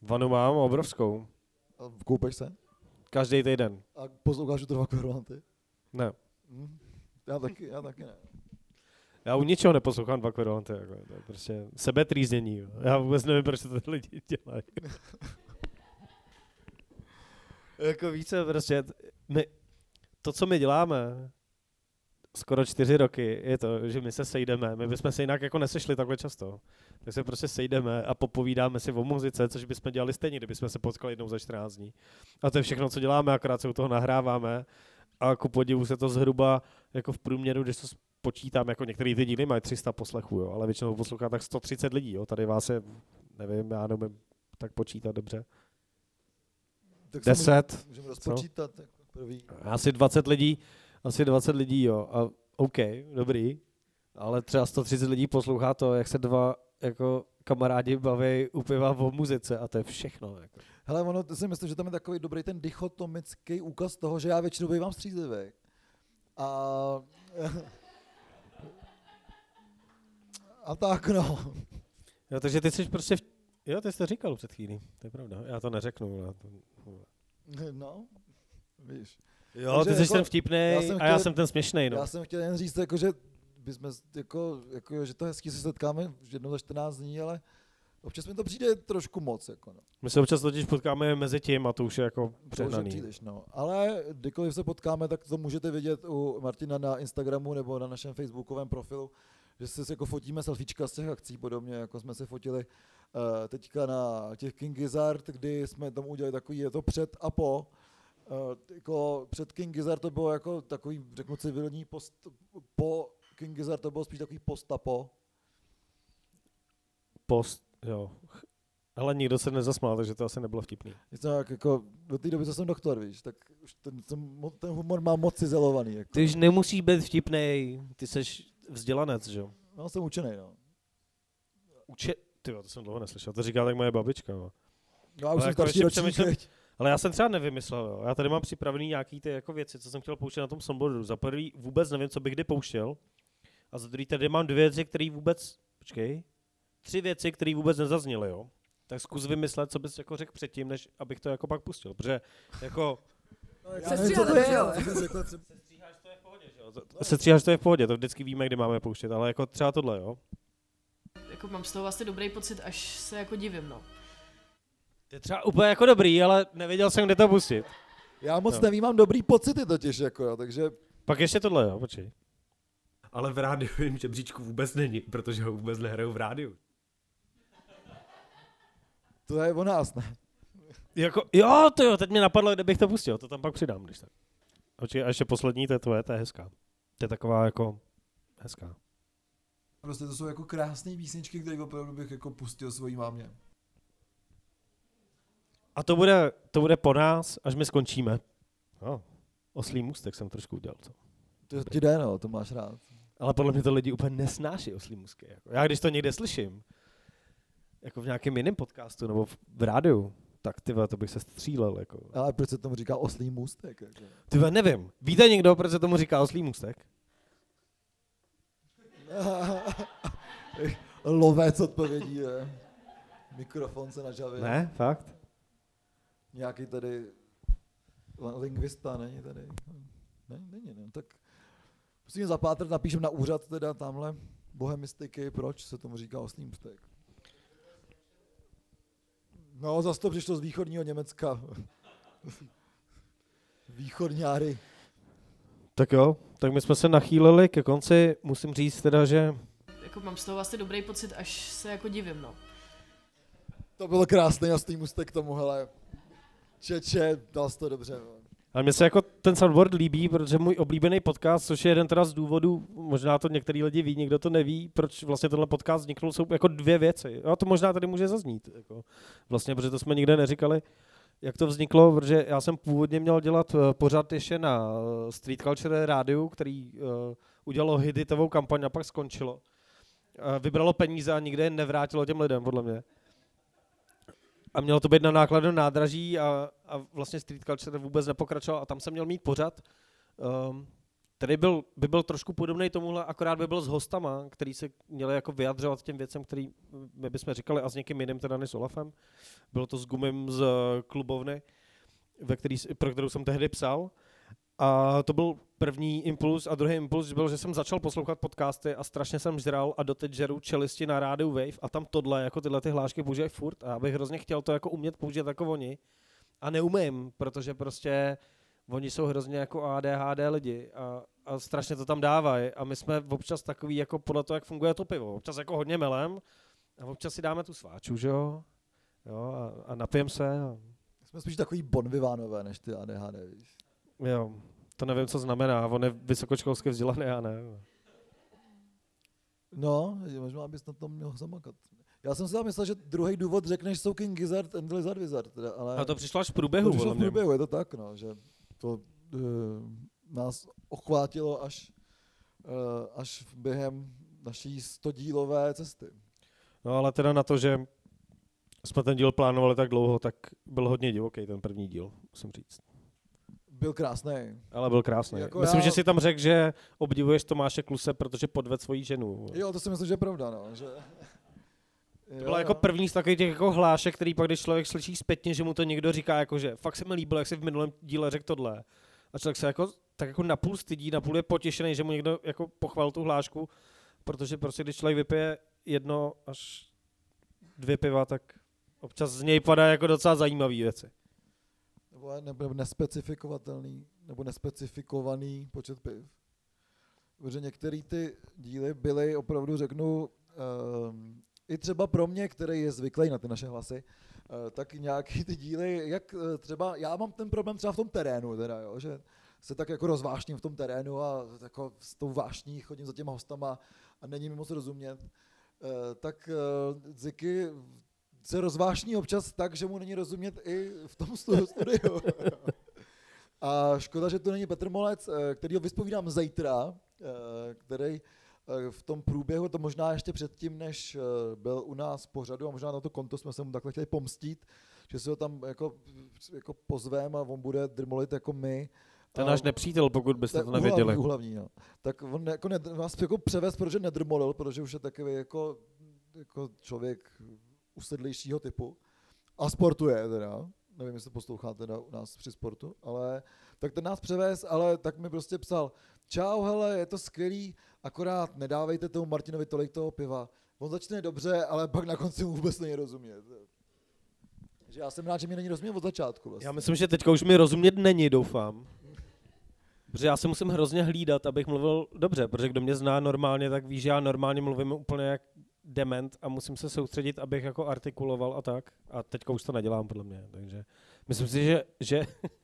Vanu mám obrovskou, A koupeš se? každý týden. A posloucháš to dva kvadraty? Ne. Hm. Já taky, já taky ne. Já u ničeho neposlouchám dva kvadraty, jako, to je prostě sebetrýznění. jo. Já vůbec nevím, proč to ty lidi dělají. jako více prostě, my, to, co my děláme skoro čtyři roky, je to, že my se sejdeme. My bychom se jinak jako nesešli takhle často. Tak se prostě sejdeme a popovídáme si o muzice, což bychom dělali stejně, kdybychom se potkali jednou za 14 dní. A to je všechno, co děláme, akorát se u toho nahráváme. A ku podivu se to zhruba jako v průměru, když to počítám, jako některý ty díly mají 300 poslechů, jo, ale většinou poslouchá tak 130 lidí. Jo. Tady vás je, nevím, já nevím tak počítat dobře. Tak se 10. můžeme- co? rozpočítat jako první. Asi 20 lidí, asi 20 lidí, jo. A OK, dobrý. Ale třeba 130 lidí poslouchá to, jak se dva jako kamarádi baví u piva o muzice a to je všechno. Jako. Hele, ono, to si myslím, že tam je takový dobrý ten dichotomický úkaz toho, že já většinou bývám střízlivý. A... A tak no. Jo, takže ty jsi prostě, v... jo, ty jsi to říkal před chvílí, to je pravda, já to neřeknu. Já to... No, víš. Jo, ty jsi ten vtipnej a já jsem ten směšnej, no. Já jsem chtěl jen říct, jako, že bychom, jako, jako, že to že se setkáme jednou za 14 dní, ale Občas mi to přijde trošku moc. Jako no. My se občas totiž potkáme mezi tím a to už je jako To už je přehnaný. příliš, no. Ale kdykoliv se potkáme, tak to můžete vidět u Martina na Instagramu nebo na našem facebookovém profilu, že se jako fotíme selfiečka z těch akcí, podobně jako jsme se fotili teďka na těch King Gizzard, kdy jsme tam udělali takový, je to před a po. Uh, jako před King Gizzard to bylo jako takový, řeknu civilní post, po King Gizzard to bylo spíš takový post a po. Post, jo. Ale nikdo se nezasmál, takže to asi nebylo vtipný. Jak, jako, do té doby, co jsem doktor, víš, tak už ten, ten, ten humor má moc cizelovaný. Jako. Ty už nemusíš být vtipnej, ty jsi vzdělanec, že jo? No, jsem učený, no. Uče... Ty to jsem dlouho neslyšel, to říká tak moje babička. No. No, já už Ale jsem jako starší ročník, veď. Ale já jsem třeba nevymyslel, jo. Já tady mám připravený nějaký ty jako věci, co jsem chtěl pouštět na tom soundboardu. Za prvý vůbec nevím, co bych kdy pouštěl. A za druhý tady mám dvě věci, které vůbec, počkej, tři věci, které vůbec nezazněly, jo. Tak zkus vymyslet, co bys jako řekl předtím, než abych to jako pak pustil. Protože jako... Já nevím, co to je, ale co bys řekla třeba- Sestříháš to je v pohodě, to vždycky víme, kdy máme pouštět, ale jako třeba tohle, jo. Jako mám z toho vlastně dobrý pocit, až se jako divím, no. To je třeba úplně jako dobrý, ale nevěděl jsem, kde to pustit. Já moc Jo. nevím, mám dobrý pocity totiž, jako, jo, takže Pak ještě tohle, jo, počkej. Ale v rádiovém žebříčku vůbec není, protože ho vůbec nehrajou v rádiu. to je o nás, ne? Jako, jo, to jo, teď mě napadlo, kde bych to pustil, to tam pak přidám, když tak. Počkej, a ještě poslední, to je tvoje, to je hezká. To je taková jako hezká. Prostě to jsou jako krásné písničky, které opravdu bych jako pustil svojí mámě. A to bude, to bude po nás, až my skončíme. No, oslý můstek jsem trošku udělal, co? To ti jde, no, to máš rád. Ale podle mě to lidi úplně nesnáší oslý můstky. Jako. Já když to někde slyším, jako v nějakém jiném podcastu nebo v, v rádiu, tak ty to bych se střílel. Jako. Ale proč se tomu říká oslý můstek? Jako? Ty nevím. Víte někdo, proč se tomu říká oslý můstek? Lovec odpovědí je. Mikrofon se nažavil. Ne, fakt? Nějaký tady lingvista není tady. Ne, není, ne. Tak musím zapátrat, napíšem na úřad teda tamhle bohemistiky, proč se tomu říká oslý můstek. No, zase to přišlo z východního Německa. Východňáry. Tak jo, tak my jsme se nachýlili ke konci. Musím říct teda, že Jako mám z toho vlastně dobrý pocit, až se jako divím, no. To bylo krásný jasný můstek k tomu, hele. Čeče, dal jsi to dobře. no. Ale mně se jako ten soundboard líbí, protože můj oblíbený podcast, což je jeden teda z důvodů, možná to některý lidi ví, někdo to neví, proč vlastně tenhle podcast vzniknul, jsou jako dvě věci. Jo, to možná tady může zaznít. Jako. Vlastně, protože to jsme nikde neříkali, jak to vzniklo, protože já jsem původně měl dělat eh, pořád ještě na eh, Street Culture rádiu, který uh, udělalo hitovou kampaň a pak skončilo. Vybralo peníze a nikde je nevrátilo těm lidem, podle mě. A mělo to být na nákladu nádraží a, a vlastně Street Culture vůbec nepokračoval a tam jsem měl mít pořad, um, který byl, by byl trošku podobný tomuhle, akorát by byl s hostama, který se měli jako vyjadřovat těm věcem, který my bychom říkali a s někým jiným, teda než s Olafem. Bylo to s Gumem z eh, klubovny, ve který, pro kterou jsem tehdy psal. A to byl první impuls. A druhý impuls byl, že jsem začal poslouchat podcasty a strašně jsem žral a doteď žeru čelisti na rádiu Wave. A tam tohle, jako tyhle ty hlášky používají furt. A já bych hrozně chtěl to jako umět použít jako oni. A neumím, protože prostě oni jsou hrozně jako ADHD lidi. A, a strašně to tam dávají a my jsme občas takový jako podle toho, jak funguje to pivo, občas jako hodně melem a občas si dáme tu sváču, že jo, jo a, a napijem se a Jsme spíš takový bonvivánové, než ty ADHD, víš. jo, to nevím, co znamená, on je vysokoškolsky vzdělaný, já ne. No, možná bys na tom měl zamakat. Já jsem si tam myslel, že druhý důvod řekneš, jsou King Gizzard and Lizard Wizard. Teda, ale A to přišlo až v průběhu, To přišlo v průběhu, je to tak, no, že to uh, nás ochvátilo až, uh, až během naší stodílové cesty. No ale teda na to, že jsme ten díl plánovali tak dlouho, tak byl hodně divoký ten první díl, musím říct. Byl krásný. Ale byl krásný. Jako Myslím, já- že si tam řekl, že obdivuješ Tomáše Kluse, protože podved svoji ženu. Jo, to si myslím, že je pravda, no, že... To byla jako první z takových těch jako hlášek, který pak, když člověk slyší zpětně, že mu to někdo říká, jako že fakt se mi líbilo, jak jsi v minulém díle řekl tohle. A člověk se jako, tak jako napůl stydí, napůl je potěšený, že mu někdo jako pochval tu hlášku, protože prostě když člověk vypije jedno až dvě piva, tak občas z něj padá jako docela zajímavé věci. Nebo, nebo nespecifikovatelný, nebo nespecifikovaný počet piv. Protože některé ty díly byly opravdu, řeknu, um, i třeba pro mě, který je zvyklý na ty naše hlasy, uh, tak nějaký ty díly, jak uh, třeba, já mám ten problém třeba v tom terénu, teda, jo, že se tak jako rozvášním v tom terénu a jako s tou vášní chodím za těma hostama a není mi moc rozumět, uh, tak uh, Ziky se rozvášní občas tak, že mu není rozumět i v tom studiu. A škoda, že to není Petr Molec, který ho vyspovídám zítra, který v tom průběhu, to možná ještě předtím, než byl u nás pořadu a možná na to konto jsme se mu takhle chtěli pomstit, že se ho tam jako, jako pozveme a on bude drmolit jako my. To je náš nepřítel, pokud byste to nevěděli. Uhlavní, no. Tak on jako ne, nás jako převez, protože nedrmolil, protože už je takový jako, jako člověk usedlejšího typu. A sportuje teda. Nevím, jestli posloucháte teda u nás při sportu, ale tak ten nás převez, ale tak mi prostě psal, čau, hele, je to skvělý, akorát nedávejte tomu Martinovi tolik toho piva. On začne dobře, ale pak na konci mu vůbec není rozumět. Takže já jsem rád, že mi není rozumět od začátku. Vlastně. Já myslím, že teďka už mi rozumět není, doufám. Protože já se musím hrozně hlídat, abych mluvil dobře, protože kdo mě zná normálně, tak ví, že já normálně mluvím úplně jak dement a musím se soustředit, abych jako artikuloval a tak. A teďka už to nedělám, podle mě. Takže myslím si, že, že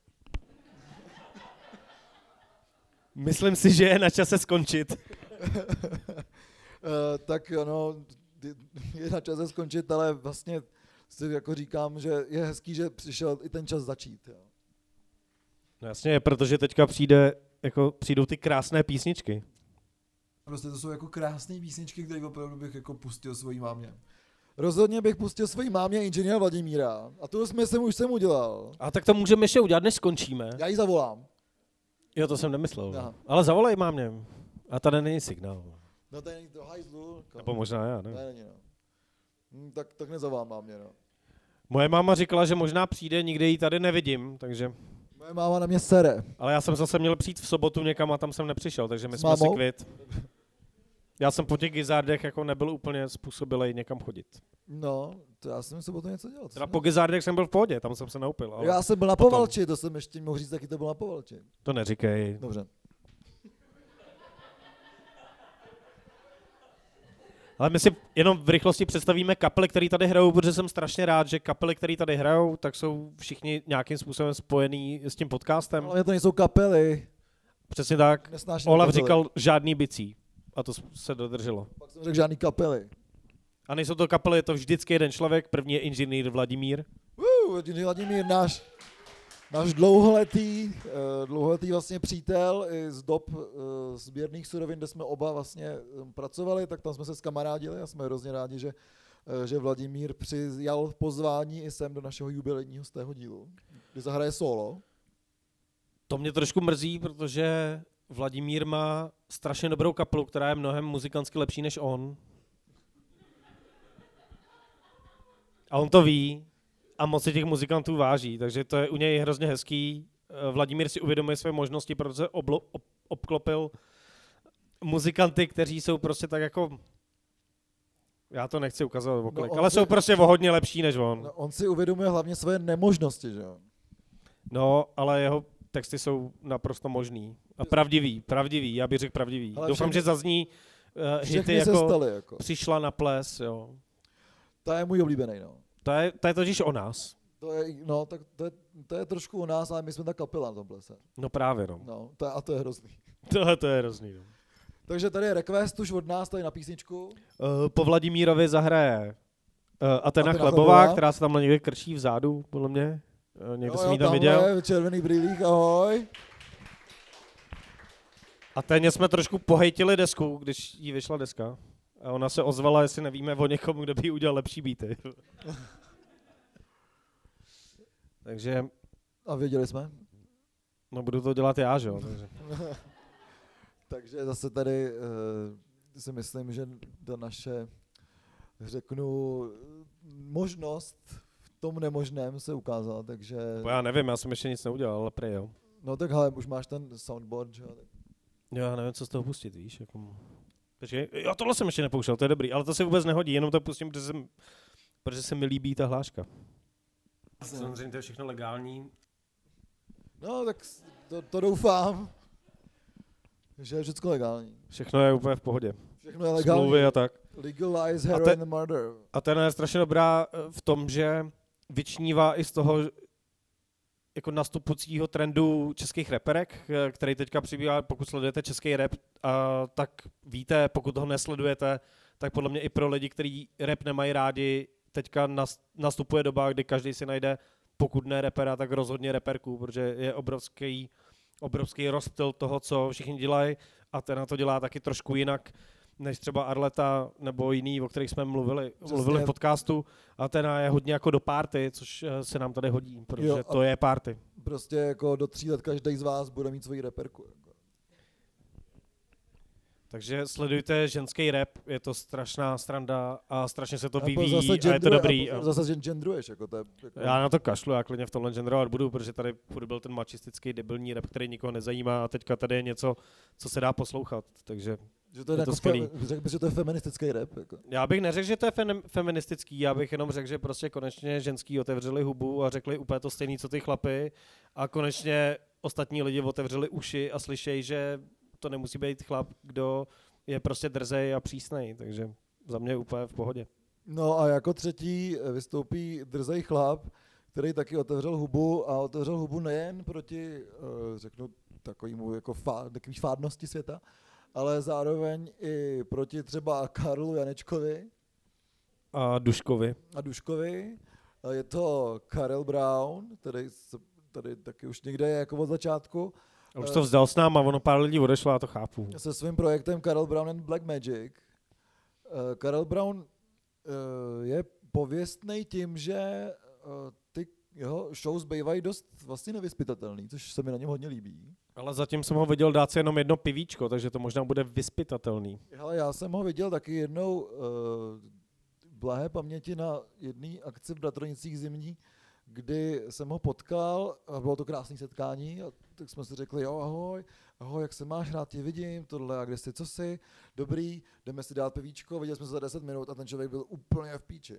Myslím si, že je na čase skončit. uh, tak ano, je na čase skončit, ale vlastně si jako říkám, že je hezký, že přišel i ten čas začít. Jo. No jasně, protože teďka přijde, jako přijdou ty krásné písničky. Prostě to jsou jako krásné písničky, které opravdu bych jako pustil svojí mámě. Rozhodně bych pustil svojí mámě inženýra Vladimíra. A to jsme jsem už jsem udělal. A tak to můžeme ještě udělat, než skončíme. Já ji zavolám. Jo, to jsem nemyslel. Aha. Ale zavolej mámě. A tady není signál. No tady není to hajzlu. Nebo možná já, ne? Ne, není, no. Hm, tak, tak nezavolám mámě, no. Moje máma říkala, že možná přijde, nikde ji tady nevidím, takže... Moje máma na mě sere. Ale já jsem zase měl přijít v sobotu někam a tam jsem nepřišel, takže my jsme si kvit. Já jsem po těch gizardech jako nebyl úplně způsobilý někam chodit. No, to já jsem sobotu něco dělal. Teda po gizardech jsem byl v pohodě, tam jsem se naupil. Ale já jsem byl na potom... Povalči, to jsem ještě mohl říct, taky to byl na Povalči. To neříkej. Dobře. Ale my si jenom v rychlosti představíme kapely, které tady hrajou, protože jsem strašně rád, že kapely, které tady hrajou, tak jsou všichni nějakým způsobem spojený s tím podcastem. Ale to nejsou kapely. Přesně tak. Olaf říkal žádný bicí. A to se dodrželo. Pak jsem řekl žádný kapely. A nejsou to kapely, je to vždycky jeden člověk. První je inženýr Vladimír. Uh, inženýr Vladimír, náš, náš dlouholetý, uh, dlouholetý vlastně přítel i z dob uh, sběrných surovin, kde jsme oba vlastně um, pracovali, tak tam jsme se skamarádili a jsme hrozně rádi, že, že Vladimír přijal pozvání i sem do našeho jubilejního z tého dílu, kdy zahraje solo. To mě trošku mrzí, protože Vladimír má strašně dobrou kapelu, která je mnohem muzikantsky lepší než on. A on to ví a moc si těch muzikantů váží, takže to je u něj hrozně hezký. Eh, Vladimír si uvědomuje své možnosti, protože oblo, ob, obklopil muzikanty, kteří jsou prostě tak jako já to nechci ukazovat no ale si, jsou prostě o hodně lepší než on. No, on si uvědomuje hlavně své nemožnosti, že jo? No, ale jeho texty jsou naprosto možný. A pravdivý, pravdivý, já bych řekl pravdivý. Ale Doufám, že zazní uh, hity jako, jako Přišla na ples, jo. To je můj oblíbený, no. To je, to je totiž o nás. To je, no, tak to je, to je trošku o nás, ale my jsme ta kapela na tom plese. No právě, no. no to je, a to je hrozný. Tohle to je hrozný, no. Takže tady je request už od nás tady na písničku. Uh, po Vladimírovi zahraje uh, Atena, Chlebová, Chlebová, která se tam někde krčí vzadu, podle mě. Uh, někdo jo, jsem ji tam viděl. červený brýlík, ahoj. A téně jsme trošku pohejtili desku, když jí vyšla deska. A ona se ozvala, jestli nevíme o někomu, kdo by udělal lepší beaty. Takže... A věděli jsme? No budu to dělat já, že jo. Takže, takže zase tady uh, si myslím, že ta naše, řeknu, možnost v tom nemožném se ukázala, takže... Bo já nevím, já jsem ještě nic neudělal, ale prej jo. No tak hele, už máš ten soundboard, že jo? Jo, já nevím, co z toho pustit, víš, jako... Počkej, jo, tohle jsem ještě nepouštěl, to je dobrý, ale to se vůbec nehodí, jenom to pustím, protože jsem Protože se mi líbí ta hláška. Samozřejmě to je všechno legální. No, tak to, to doufám, že je všechno legální. Všechno je úplně v pohodě. Všechno je legální. Smlouvy a tak. Legalize A heroin te- and murder. A ten je strašně dobrá eh, v tom, že vyčnívá i z toho jako nastupujícího trendu českých reperek, eh, který teďka přibývá, pokud sledujete český rap, a tak víte, pokud ho nesledujete, tak podle mě i pro lidi, kteří rap nemají rádi, teďka nas- nastupuje doba, kdy každý si najde, pokud ne repera, tak rozhodně reperku, protože je obrovský, obrovský rozptyl toho, co všichni dělají a ten na to dělá taky trošku jinak než třeba Arleta nebo jiný, o kterých jsme mluvili, Přesně. mluvili v podcastu. A ten je hodně jako do party, což eh, se nám tady hodí, protože Jo, to je party. Prostě jako do tří let každý z vás bude mít svoji reperku. Jako. Takže sledujte ženský rap, je to strašná stranda a strašně se to A vyvíjí zase a je to dobrý. a zase gen- genderuješ, jako to je, jako, Já na to kašlu, já klidně v tomhle genderovat budu, protože tady furt byl ten mačistický debilní rap, který nikoho nezajímá a teďka tady je něco, co se dá poslouchat, takže že to je, je to jako skvělý. fe, řekl bych, že to je feministický rap. Jako. Já bych neřekl, že to je fem- feministický, já bych jenom řekl, že prostě konečně ženský otevřeli hubu a řekli úplně to stejný, co ty chlapy a konečně ostatní lidi otevřeli uši a slyšejí, že to nemusí být chlap, kdo je prostě drzej a přísnej, takže za mě úplně v pohodě. No a jako třetí vystoupí drzej chlap, který taky otevřel hubu a otevřel hubu nejen proti, eh, řeknu, takovému jako fá, takový fádnosti světa, ale zároveň i proti třeba Karlu Janečkovi A Duškovi. a Duškovi. A Je to Karel Brown, který tady taky už někde je jako od začátku. A už to vzdal s náma, ono pár lidí odešlo, já to chápu. Se svým projektem Karel Brown and Black Magic. Eh, Karel Brown eh, je pověstný tím, že eh, ty jeho shows bývají dost vlastně nevyspytatelný, což se mi na něm hodně líbí. Ale zatím jsem ho viděl dát si jenom jedno pivíčko, takže to možná bude vyspytatelný. Hele, já jsem ho viděl taky jednou uh, blahé paměti na jedné akci v Bratronicích zimní, kdy jsem ho potkal a bylo to krásné setkání a tak jsme si řekli, jo ahoj, ahoj, jak se máš, rád tě vidím, tohle a kde jsi, co jsi, dobrý, jdeme si dát pivíčko, viděli jsme se za 10 minut a ten člověk byl úplně v píči.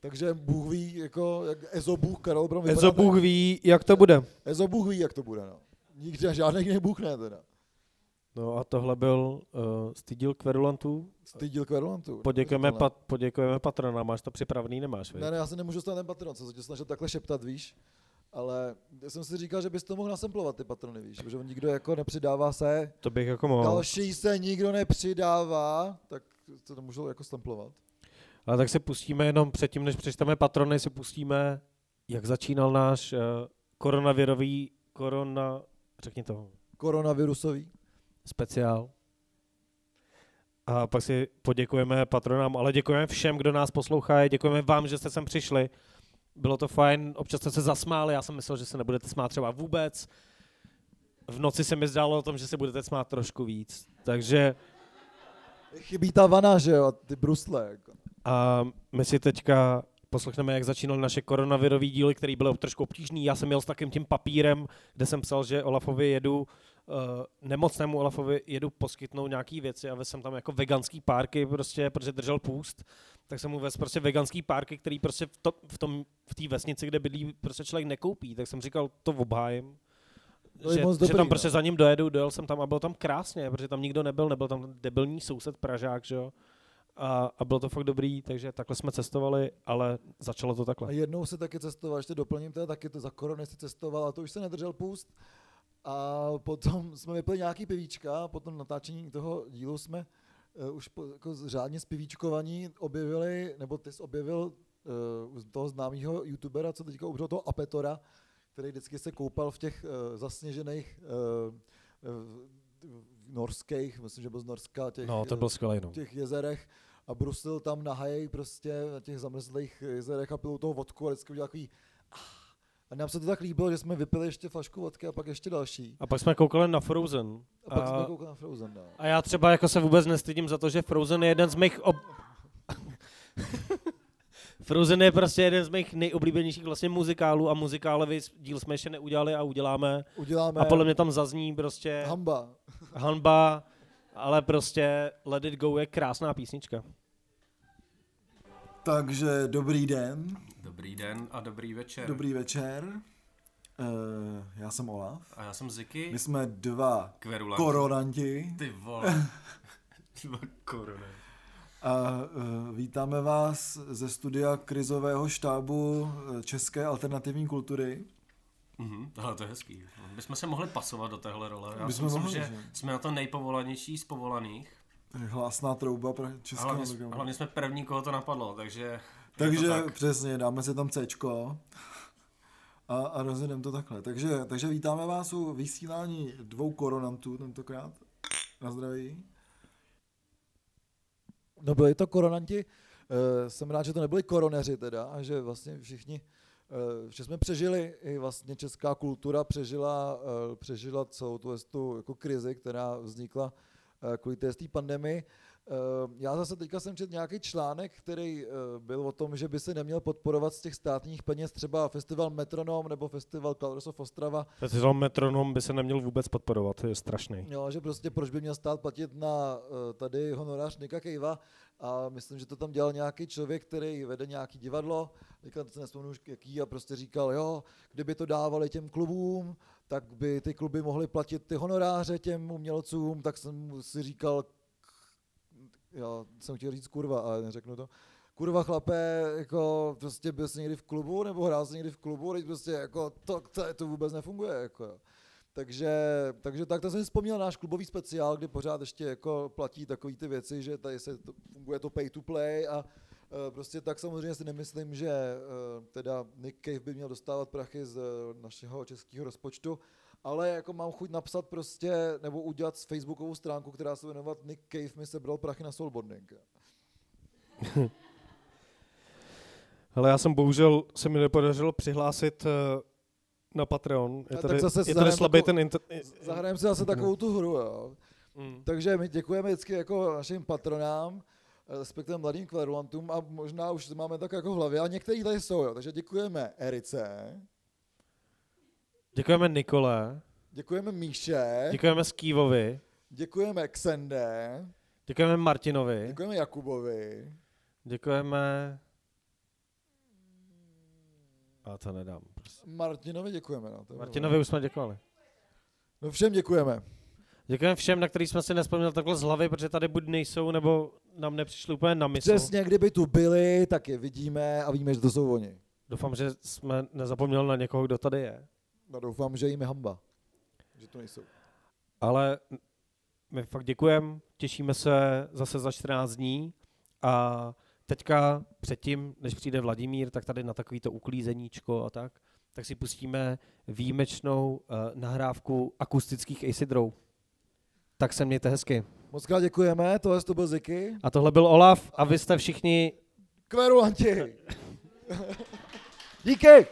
Takže Bůh ví, jako, jak Ezo Bůh, Karel Brom vypadá Ezo Bůh tak- ví, jak to bude. Ezo Bůh ví, jak to bude, no. Nikdy, žádný jiný Bůh ne, teda. No a tohle byl uh, stydíl kverulantů. Stydíl kverulantů. Poděkujeme, pat, poděkujeme patronám, máš to připravený, nemáš, viď? Ne, ne, já se nemůžu stát ten patron, co se tě snažil takhle šeptat, víš. Ale já jsem si říkal, že bys to mohl nasemplovat, ty patrony, víš, protože on nikdo jako nepřidává se. To bych jako mohl. Další se nikdo nepřidává, tak to nemůžu jako stemplovat. Ale tak si pustíme jenom předtím, než přečteme patrony, si pustíme, jak začínal náš uh, koronavirový, korona, řekni to, Koronavirusový. speciál. A pak si poděkujeme patronám, ale děkujeme všem, kdo nás poslouchá, děkujeme vám, že jste sem přišli. Bylo to fajn, občas jste se zasmáli, já jsem myslel, že se nebudete smát třeba vůbec. V noci se mi zdálo o tom, že se budete smát trošku víc. Takže Chybí ta vana, že jo, ty brusle. Jako. a my si teďka poslechneme, jak začínal naše koronavirový díly, který byl trošku obtížný. Já jsem měl s takým tím papírem, kde jsem psal, že Olafovi jedu, uh, nemocnému Olafovi jedu poskytnout nějaký věci a jsem tam jako veganský párky, prostě, protože držel půst, tak jsem mu vezl prostě veganský párky, který prostě v, to, v tom, v té vesnici, kde bydlí, prostě člověk nekoupí, tak jsem říkal, to obhájím. To Že, moc že dobrý, tam prostě no. za ním dojedu, dojel jsem tam a bylo tam krásně, protože tam nikdo nebyl, nebyl tam debilní soused Pražák, že jo. A, a bylo to fakt dobrý, takže takhle jsme cestovali, ale začalo to A takhle. jednou se taky cestoval, ještě doplním teda, taky to za korony si cestoval a to už se nedržel půst. A potom jsme vypili nějaký pivíčka a potom natáčení toho dílu jsme uh, už po, jako řádně spivíčkovaní objevili, nebo ty jsi objevil uh, toho známého youtubera, co teďka umřel, toho Apetora, který vždycky se koupal v těch uh, zasněžených uh, uh, norských, myslím, že byl z Norska, těch, No, to byl skvělej, no. těch jezerech a brusil tam nahajej prostě na těch zamrzlých jezerech a pil toho vodku a vždycky udělal takový. A nám se to tak líbilo, že jsme vypili ještě flašku vodky a pak ještě další. A pak jsme koukali na Frozen. A pak jsme koukali na Frozen, no. A já třeba jako se vůbec nestydím za to, že Frozen je jeden z mých ob... Frozen je prostě jeden z mých nejoblíbenějších vlastně muzikálů a muzikálový díl jsme ještě neudělali a uděláme. Uděláme. A podle mě tam zazní prostě... Hamba. Hanba, ale prostě Let It Go je krásná písnička. Takže dobrý den. Dobrý den a dobrý večer. Dobrý večer. Uh, já jsem Olaf. A já jsem Ziky. My jsme dva Kverulanti. koronanti. Ty vole. dva koronanti. A uh, vítáme vás ze studia krizového štábu eh, České alternativní kultury. Mhm, ale to je hezký. My jsme se mohli pasovat do téhle role. Já My si jsme myslím, mohli, že že? jsme na to nejpovolanější z povolaných. Hlásná trouba pro českého Hlavně, programu. hlavně jsme první, koho to napadlo, takže... Takže tak. přesně, dáme si tam C a, a rozjedeme to takhle. Takže, takže vítáme vás u vysílání dvou koronantů tentokrát. Na zdraví. No byli to koronanti, uh, jsem rád, že to nebyli koroneři teda, a že vlastně všichni, uh, že jsme přežili, i vlastně česká kultura přežila, uh, přežila celou tu, tu jako krizi, která vznikla kvůli té pandemii. Uh, já zase teďka jsem četl nějaký článek, který uh, byl o tom, že by se neměl podporovat z těch státních peněz třeba festival Metronom nebo festival of Ostrava, Festival Metronom by se neměl vůbec podporovat, to je strašný. Jo, že prostě proč by měl stát platit na tady honorář Nika Kejva a myslím, že to tam dělal nějaký člověk, který vede nějaký divadlo, teďka se nespomenu jaký a prostě říkal, jo, kdyby to dávali těm klubům, tak by ty kluby mohly platit ty honoráře těm umělcům, tak jsem si říkal, já jsem chtěl říct kurva, ale neřeknu to. Kurva chlapé, jako prostě byl jsi někdy v klubu, nebo hrál jsi někdy v klubu, teď prostě jako to, to, to vůbec nefunguje, jako jo. Takže, takže tak to jsem vzpomněl náš klubový speciál, kdy pořád ještě jako platí takové ty věci, že tady se to, funguje to pay to play a eh, prostě tak samozřejmě si nemyslím, že eh, teda Nick Cave by měl dostávat prachy z eh, našeho českého rozpočtu, ale jako mám chuť napsat prostě, nebo udělat facebookovou stránku, která se jmenovat Nick Cave mi sebral prachy na soulboarding. Ale já jsem bohužel, se mi nepodařilo přihlásit na Patreon. Je tady, tak zase je tady zahrajeme slabý takovou- ten inter... Zahrajeme si zase takovou tu hru, jo. Mm. Takže my děkujeme vždycky jako našim patronám, respektive mladým kverulantům a možná už to máme tak jako v hlavě, a některý tady jsou, jo. Takže děkujeme Erice, Děkujeme Nikole, děkujeme Míše, děkujeme Skývovi, děkujeme Xende, děkujeme Martinovi, děkujeme Jakubovi, děkujeme... A to nedám. Prostě. Martinovi děkujeme. No, to Martinovi už jsme děkovali. No všem děkujeme. Děkujeme všem, na který jsme si nespomněli takhle z hlavy, protože tady buď nejsou, nebo nám nepřišli úplně na mysl. Přesně, kdyby tu byli, tak je vidíme a víme, že to jsou oni. Doufám, že jsme nezapomněli na někoho, kdo tady je. No doufám, že jim je hamba, že to nejsou. Ale my fakt děkujeme, těšíme se zase za 14 dní a teďka předtím, než přijde Vladimír, tak tady na takovýto uklízeníčko a tak, tak si pustíme výjimečnou uh, nahrávku akustických acid row. Tak se mějte hezky. Moc krát děkujeme, tohle to byl Ziky. A tohle byl Olaf a vy jste všichni Kverulanti! Díky!